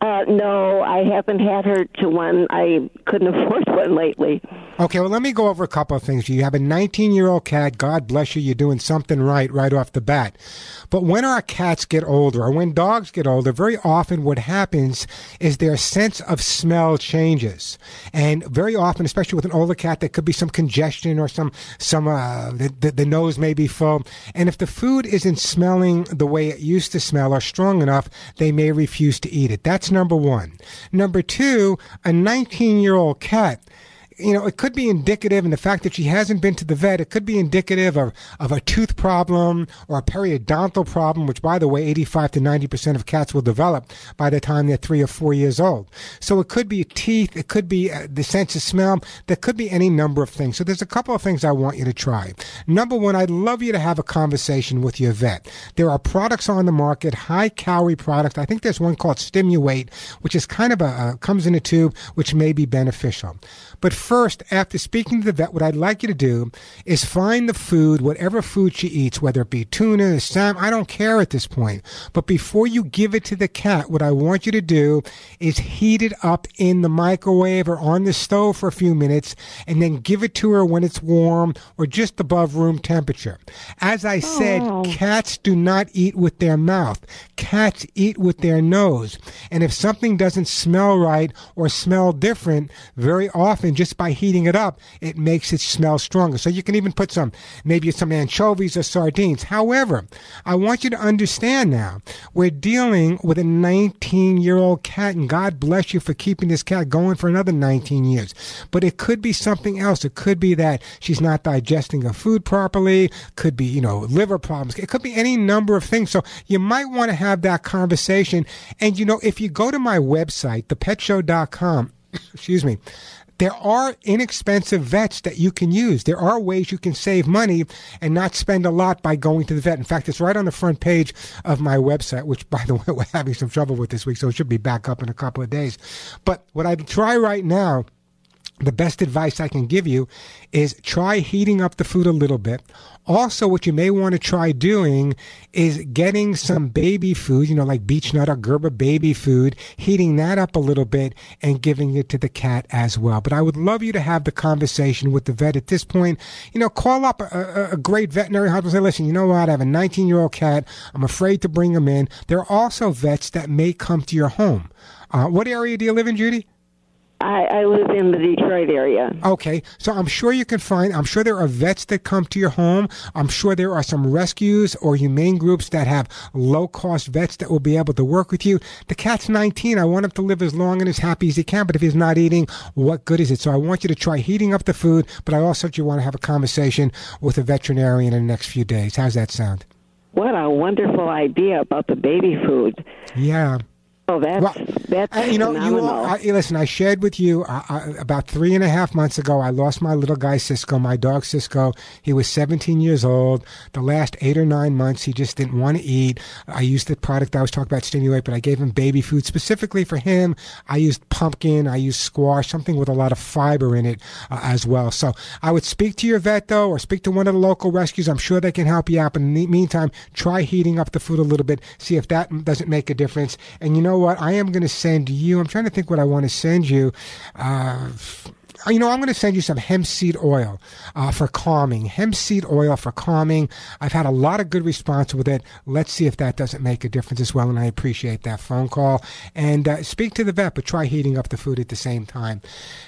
Uh, no, I haven't had her to one. I couldn't <laughs> afford one lately. Okay, well, let me go over a couple of things. You have a 19 year old cat. God bless you. You're doing something right right off the bat. But when our cats get older, or when dogs get older, very often what happens is their sense of smell changes. And very often, especially with an older cat, there could be some congestion or some, some, uh, the, the, the nose may be full. And if the food isn't smelling the way it used to smell or strong enough, they may refuse to eat it. That's number one. Number two, a 19 year old cat you know, it could be indicative, and the fact that she hasn't been to the vet, it could be indicative of, of a tooth problem or a periodontal problem, which, by the way, 85 to 90% of cats will develop by the time they're three or four years old. So it could be teeth, it could be uh, the sense of smell, there could be any number of things. So there's a couple of things I want you to try. Number one, I'd love you to have a conversation with your vet. There are products on the market, high calorie products. I think there's one called Stimulate, which is kind of a, comes in a tube, which may be beneficial. But first, after speaking to the vet, what I'd like you to do is find the food, whatever food she eats, whether it be tuna, salmon, I don't care at this point. But before you give it to the cat, what I want you to do is heat it up in the microwave or on the stove for a few minutes and then give it to her when it's warm or just above room temperature. As I said, Oh. cats do not eat with their mouth. Cats eat with their nose. And if something doesn't smell right or smell different, very often just by heating it up, it makes it smell stronger. So you can even put some, maybe some anchovies or sardines. However, I want you to understand now, we're dealing with a 19 year old cat, and God bless you for keeping this cat going for another 19 years. But it could be something else. It could be that she's not digesting her food properly, could be, you know, liver problems. It could be any number of things. So you might want to have that conversation. And, you know, if you go to my website, thepetshow.com, <coughs> excuse me, there are inexpensive vets that you can use. There are ways you can save money and not spend a lot by going to the vet. In fact, it's right on the front page of my website, which, by the <laughs> way, we're having some trouble with this week, so it should be back up in a couple of days. But what I'd try right now the best advice I can give you is try heating up the food a little bit. Also, what you may want to try doing is getting some baby food, you know, like beech nut or Gerber baby food, heating that up a little bit and giving it to the cat as well. But I would love you to have the conversation with the vet at this point. You know, call up a, a, a great veterinary hospital and say, listen, you know what? I have a 19 year old cat. I'm afraid to bring him in. There are also vets that may come to your home. Uh, what area do you live in, Judy? I, I live in the Detroit area. Okay, so I'm sure you can find, I'm sure there are vets that come to your home. I'm sure there are some rescues or humane groups that have low cost vets that will be able to work with you. The cat's 19. I want him to live as long and as happy as he can, but if he's not eating, what good is it? So I want you to try heating up the food, but I also want to have a conversation with a veterinarian in the next few days. How's that sound? What a wonderful idea about the baby food. Yeah. Oh, that's that's Uh, you know, you phenomenal. all, I, listen. I shared with you uh, uh, about three and a half months ago. I lost my little guy Cisco, my dog Cisco. He was 17 years old. The last eight or nine months, he just didn't want to eat. I used the product I was talking about, Stimulate, but I gave him baby food specifically for him. I used pumpkin, I used squash, something with a lot of fiber in it uh, as well. So I would speak to your vet though, or speak to one of the local rescues. I'm sure they can help you out. But in the meantime, try heating up the food a little bit. See if that doesn't make a difference. And you know what? I am going to send you. I'm trying to think what I want to send you. Uh, you know, I'm going to send you some hemp seed oil uh, for calming. Hemp seed oil for calming. I've had a lot of good response with it. Let's see if that doesn't make a difference as well. And I appreciate that phone call. And uh, speak to the vet, but try heating up the food at the same time.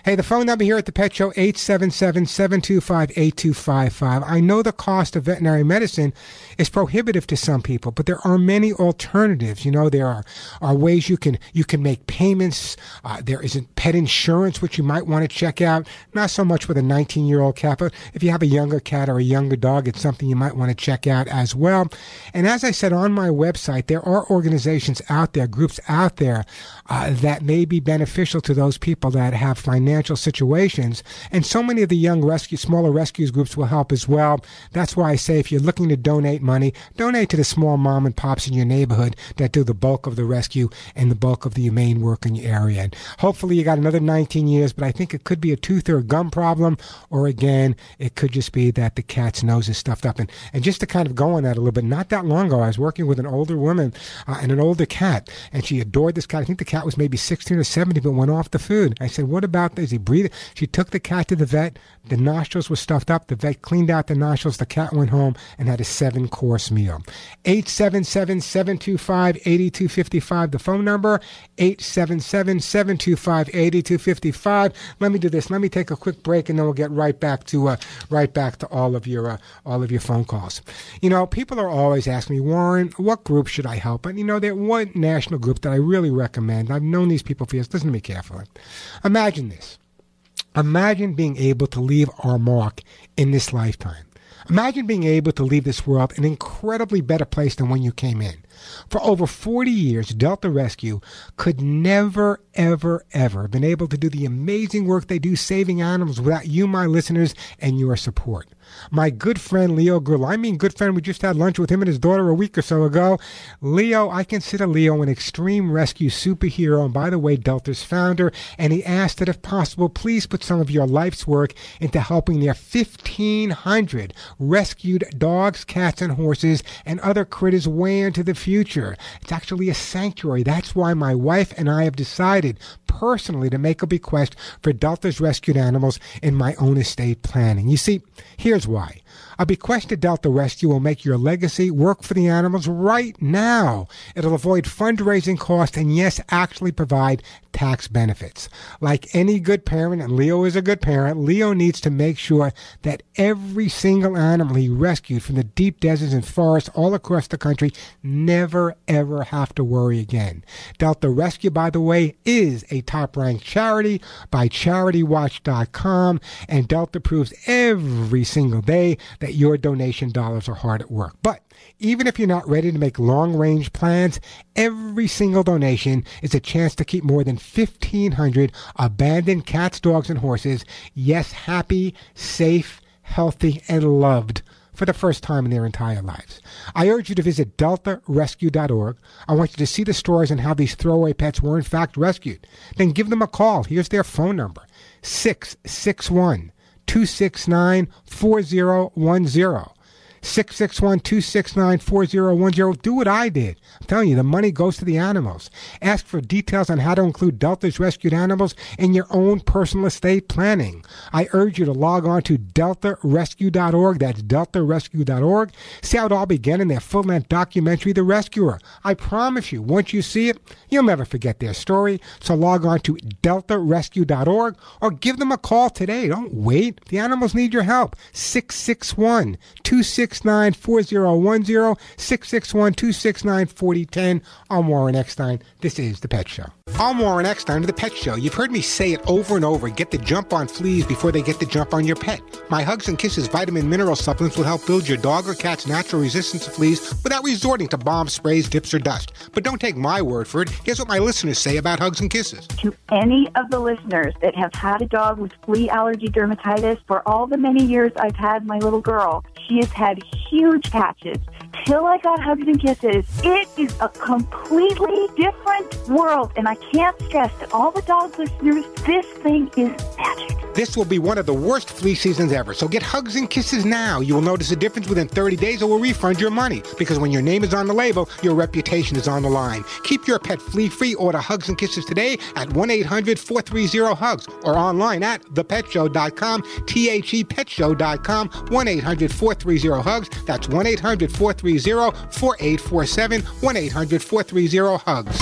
Hey, the phone number here at the Pet Show, 877-725-8255. I know the cost of veterinary medicine is prohibitive to some people, but there are many alternatives. You know, there are, are ways you can, you can make payments. Uh, there isn't pet insurance, which you might want to check Not so much with a 19 year old cat, but if you have a younger cat or a younger dog, it's something you might want to check out as well. And as I said on my website, there are organizations out there, groups out there uh, that may be beneficial to those people that have financial situations. And so many of the young rescue, smaller rescues groups will help as well. That's why I say if you're looking to donate money, donate to the small mom and pops in your neighborhood that do the bulk of the rescue and the bulk of the humane work in your area. And hopefully you got another 19 years, but I think it could be a tooth or a gum problem, or again, it could just be that the cat's nose is stuffed up. And, and just to kind of go on that a little bit, not that long ago, I was working with an older woman uh, and an older cat, and she adored this cat. I think the cat was maybe 16 or 17, but went off the food. I said, What about this? He breathed. She took the cat to the vet. The nostrils were stuffed up. The vet cleaned out the nostrils. The cat went home and had a seven course meal. 877 725 8255. The phone number 877 725 8255. Let me do this. Let me take a quick break and then we'll get right back to uh, right back to all of your uh, all of your phone calls. You know, people are always asking me, Warren, what group should I help? And you know, there's one national group that I really recommend. I've known these people for years. Listen to me carefully. Imagine this. Imagine being able to leave our mark in this lifetime. Imagine being able to leave this world an incredibly better place than when you came in. For over 40 years, Delta Rescue could never, ever, ever been able to do the amazing work they do saving animals without you, my listeners, and your support. My good friend Leo Grillo, I mean good friend, we just had lunch with him and his daughter a week or so ago. Leo, I consider Leo an extreme rescue superhero, and by the way, Delta's founder, and he asked that if possible, please put some of your life's work into helping their 1,500 rescued dogs, cats, and horses and other critters way into the future. It's actually a sanctuary. That's why my wife and I have decided personally to make a bequest for Delta's rescued animals in my own estate planning. You see, here's why. A bequest to Delta Rescue will make your legacy work for the animals right now. It'll avoid fundraising costs and, yes, actually provide tax benefits. Like any good parent, and Leo is a good parent, Leo needs to make sure that every single animal he rescued from the deep deserts and forests all across the country never ever have to worry again. Delta Rescue, by the way, is a top ranked charity by CharityWatch.com, and Delta proves every single day that your donation dollars are hard at work. But even if you're not ready to make long range plans, every single donation is a chance to keep more than 1,500 abandoned cats, dogs, and horses, yes, happy, safe, healthy, and loved for the first time in their entire lives. I urge you to visit deltarescue.org. I want you to see the stories on how these throwaway pets were in fact rescued. Then give them a call. Here's their phone number 661 269 4010. 661 269 4010. Do what I did. I'm telling you, the money goes to the animals. Ask for details on how to include Delta's rescued animals in your own personal estate planning. I urge you to log on to deltarescue.org. That's deltarescue.org. See how it all began in their full length documentary, The Rescuer. I promise you, once you see it, you'll never forget their story. So log on to deltarescue.org or give them a call today. Don't wait. The animals need your help. 661 269 4010 661 269 4010. I'm Warren Eckstein. This is The Pet Show. I'm Warren Eckstein of The Pet Show. You've heard me say it over and over get the jump on fleas before they get the jump on your pet. My Hugs and Kisses vitamin mineral supplements will help build your dog or cat's natural resistance to fleas without resorting to bomb sprays, dips, or dust. But don't take my word for it. Here's what my listeners say about Hugs and Kisses. to any of the listeners that have had a dog with flea allergy dermatitis for all the many years I've had my little girl. She has had huge patches till I got hugs and kisses. It is a completely different world, and I can't stress to all the dog listeners, this thing is magic. This will be one of the worst flea seasons ever, so get hugs and kisses now. You will notice a difference within 30 days or we'll refund your money because when your name is on the label, your reputation is on the line. Keep your pet flea free. Order hugs and kisses today at 1 800 430 HUGS or online at thepetshow.com, T H E petshow.com, 1 800 430 HUGS. That's 1 800 430 4847, 1 800 430 HUGS.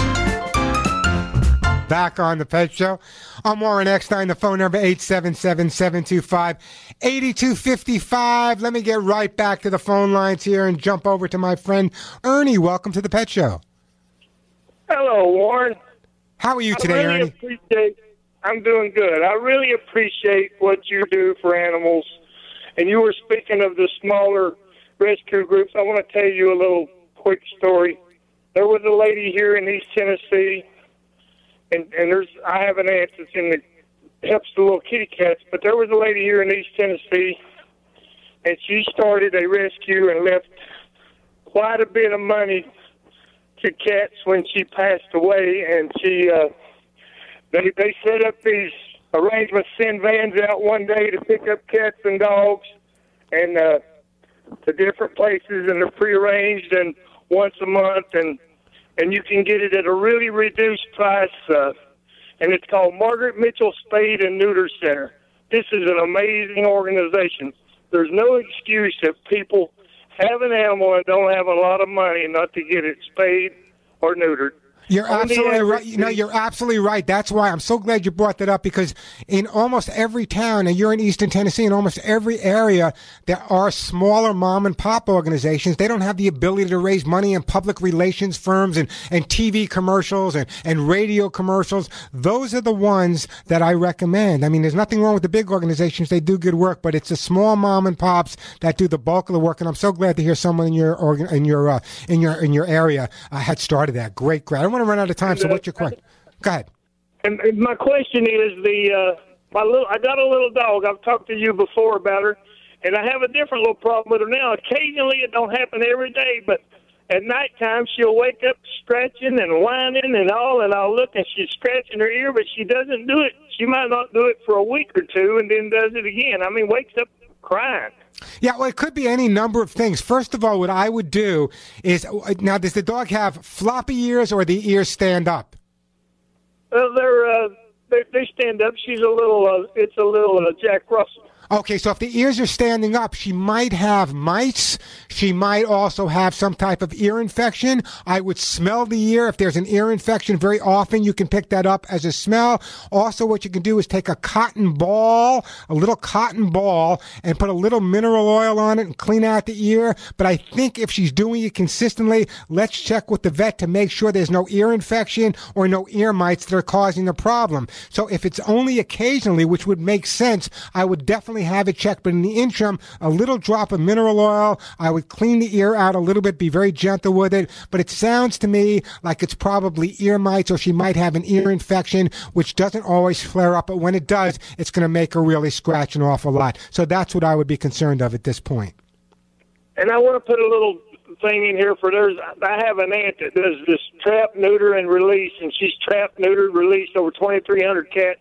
Back on the Pet Show. I'm Warren Eckstein. The phone number 877-725-8255. Let me get right back to the phone lines here and jump over to my friend Ernie. Welcome to the Pet Show. Hello, Warren. How are you today, I really Ernie? I'm doing good. I really appreciate what you do for animals. And you were speaking of the smaller rescue groups. I want to tell you a little quick story. There was a lady here in East Tennessee, and and there's I have an aunt that's in the helps the little kitty cats. But there was a lady here in East Tennessee, and she started a rescue and left quite a bit of money to cats when she passed away, and she uh, they they set up these arrangements, send vans out one day to pick up cats and dogs, and uh, to different places, and they're prearranged and once a month, and and you can get it at a really reduced price, uh, and it's called Margaret Mitchell Spade and Neuter Center. This is an amazing organization. There's no excuse if people have an animal and don't have a lot of money not to get it spayed or neutered. You're absolutely right. know, you're absolutely right. That's why I'm so glad you brought that up because in almost every town, and you're in Eastern Tennessee, in almost every area, there are smaller mom and pop organizations. They don't have the ability to raise money in public relations firms and, and TV commercials and, and radio commercials. Those are the ones that I recommend. I mean, there's nothing wrong with the big organizations. They do good work, but it's the small mom and pops that do the bulk of the work. And I'm so glad to hear someone in your organ, in your, uh, in your, in your area uh, had started that. Great, great. I don't to run out of time. So what's your question? Go ahead. And, and my question is the uh, my little I got a little dog. I've talked to you before about her, and I have a different little problem with her now. Occasionally, it don't happen every day, but at nighttime she'll wake up scratching and whining and all, and I'll look and she's scratching her ear, but she doesn't do it. She might not do it for a week or two, and then does it again. I mean, wakes up crying. Yeah, well, it could be any number of things. First of all, what I would do is now, does the dog have floppy ears or the ears stand up? Well, they're uh, they, they stand up. She's a little. Uh, it's a little uh, Jack Russell. Okay, so if the ears are standing up, she might have mites. She might also have some type of ear infection. I would smell the ear. If there's an ear infection, very often you can pick that up as a smell. Also, what you can do is take a cotton ball, a little cotton ball, and put a little mineral oil on it and clean out the ear. But I think if she's doing it consistently, let's check with the vet to make sure there's no ear infection or no ear mites that are causing the problem. So if it's only occasionally, which would make sense, I would definitely have it checked. But in the interim, a little drop of mineral oil, I would clean the ear out a little bit, be very gentle with it. But it sounds to me like it's probably ear mites or she might have an ear infection, which doesn't always flare up. But when it does, it's going to make her really scratch an awful lot. So that's what I would be concerned of at this point. And I want to put a little thing in here for there's. I have an aunt that does this trap, neuter, and release, and she's trapped, neutered, released over 2,300 cats,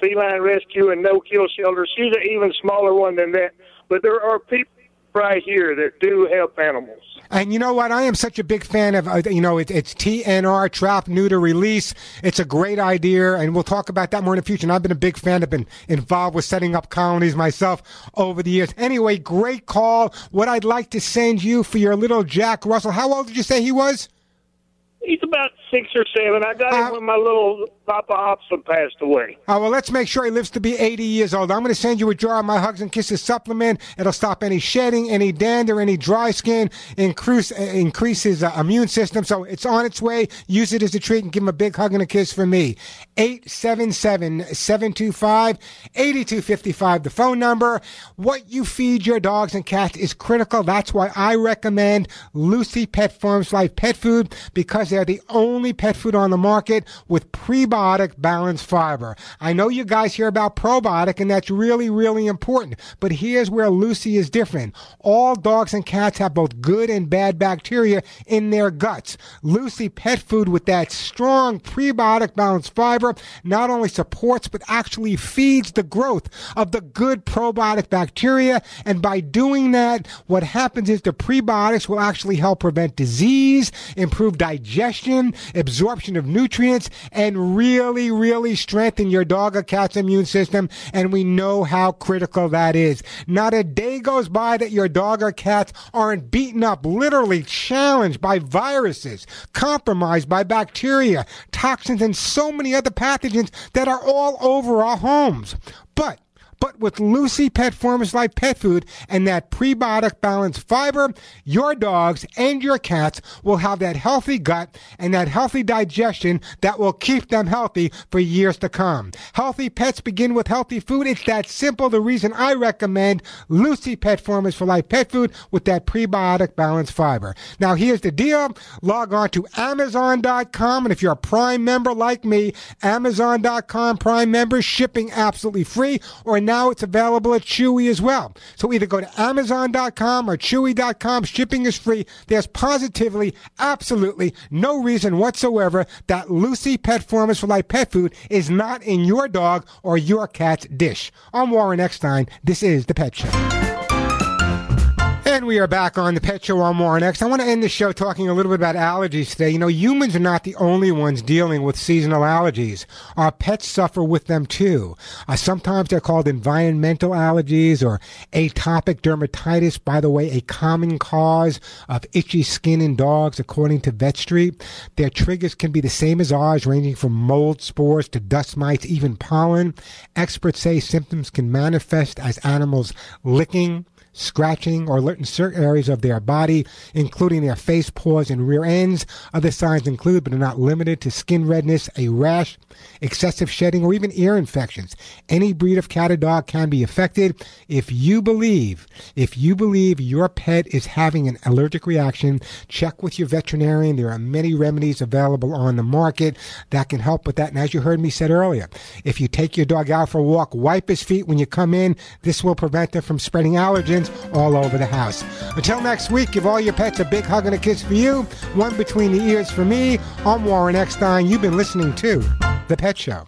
feline rescue, and no kill shelter. She's an even smaller one than that. But there are people right here that do help animals. And you know what? I am such a big fan of, uh, you know, it, it's TNR, trap, neuter, release. It's a great idea, and we'll talk about that more in the future. And I've been a big fan. I've been involved with setting up colonies myself over the years. Anyway, great call. What I'd like to send you for your little Jack Russell. How old did you say he was? He's about six or seven. I got him when my little Papa Hobson passed away. Oh, well, let's make sure he lives to be 80 years old. I'm going to send you a jar of my Hugs and Kisses supplement. It'll stop any shedding, any dander, any dry skin, increase, uh, increase his uh, immune system. So it's on its way. Use it as a treat and give him a big hug and a kiss for me. 877-725-8255, the phone number. What you feed your dogs and cats is critical. That's why I recommend Lucy Pet Farms Life Pet Food because they're the only pet food on the market with prebiotic balanced fiber. I know you guys hear about probiotic, and that's really, really important. But here's where Lucy is different. All dogs and cats have both good and bad bacteria in their guts. Lucy pet food with that strong prebiotic balanced fiber not only supports but actually feeds the growth of the good probiotic bacteria. And by doing that, what happens is the prebiotics will actually help prevent disease, improve digestion, absorption of nutrients, and really, really strengthen your dog or cat's immune system. And we know how critical that is. Not a day goes by that your dog or cat aren't beaten up, literally challenged by viruses, compromised by bacteria, toxins, and so many other pathogens that are all over our homes. But but with Lucy Pet Formulas Life Pet Food and that prebiotic balanced fiber, your dogs and your cats will have that healthy gut and that healthy digestion that will keep them healthy for years to come. Healthy pets begin with healthy food. It's that simple. The reason I recommend Lucy Pet Formulas for Life Pet Food with that prebiotic balanced fiber. Now, here's the deal. Log on to Amazon.com, and if you're a Prime member like me, Amazon.com Prime members shipping absolutely free, or now it's available at Chewy as well. So either go to Amazon.com or Chewy.com. Shipping is free. There's positively, absolutely no reason whatsoever that Lucy Pet Formulas for Life pet food is not in your dog or your cat's dish. I'm Warren Eckstein. This is The Pet Show. And we are back on the Pet Show on Warren X. I want to end the show talking a little bit about allergies today. You know, humans are not the only ones dealing with seasonal allergies. Our pets suffer with them too. Uh, sometimes they're called environmental allergies or atopic dermatitis. By the way, a common cause of itchy skin in dogs, according to Vetstreet. Their triggers can be the same as ours, ranging from mold spores to dust mites, even pollen. Experts say symptoms can manifest as animals licking scratching, or alert in certain areas of their body, including their face, paws, and rear ends. Other signs include, but are not limited to skin redness, a rash, excessive shedding, or even ear infections. Any breed of cat or dog can be affected. If you believe, if you believe your pet is having an allergic reaction, check with your veterinarian. There are many remedies available on the market that can help with that. And as you heard me said earlier, if you take your dog out for a walk, wipe his feet when you come in. This will prevent them from spreading allergens all over the house. Until next week, give all your pets a big hug and a kiss for you, one between the ears for me. I'm Warren Eckstein. You've been listening to The Pet Show.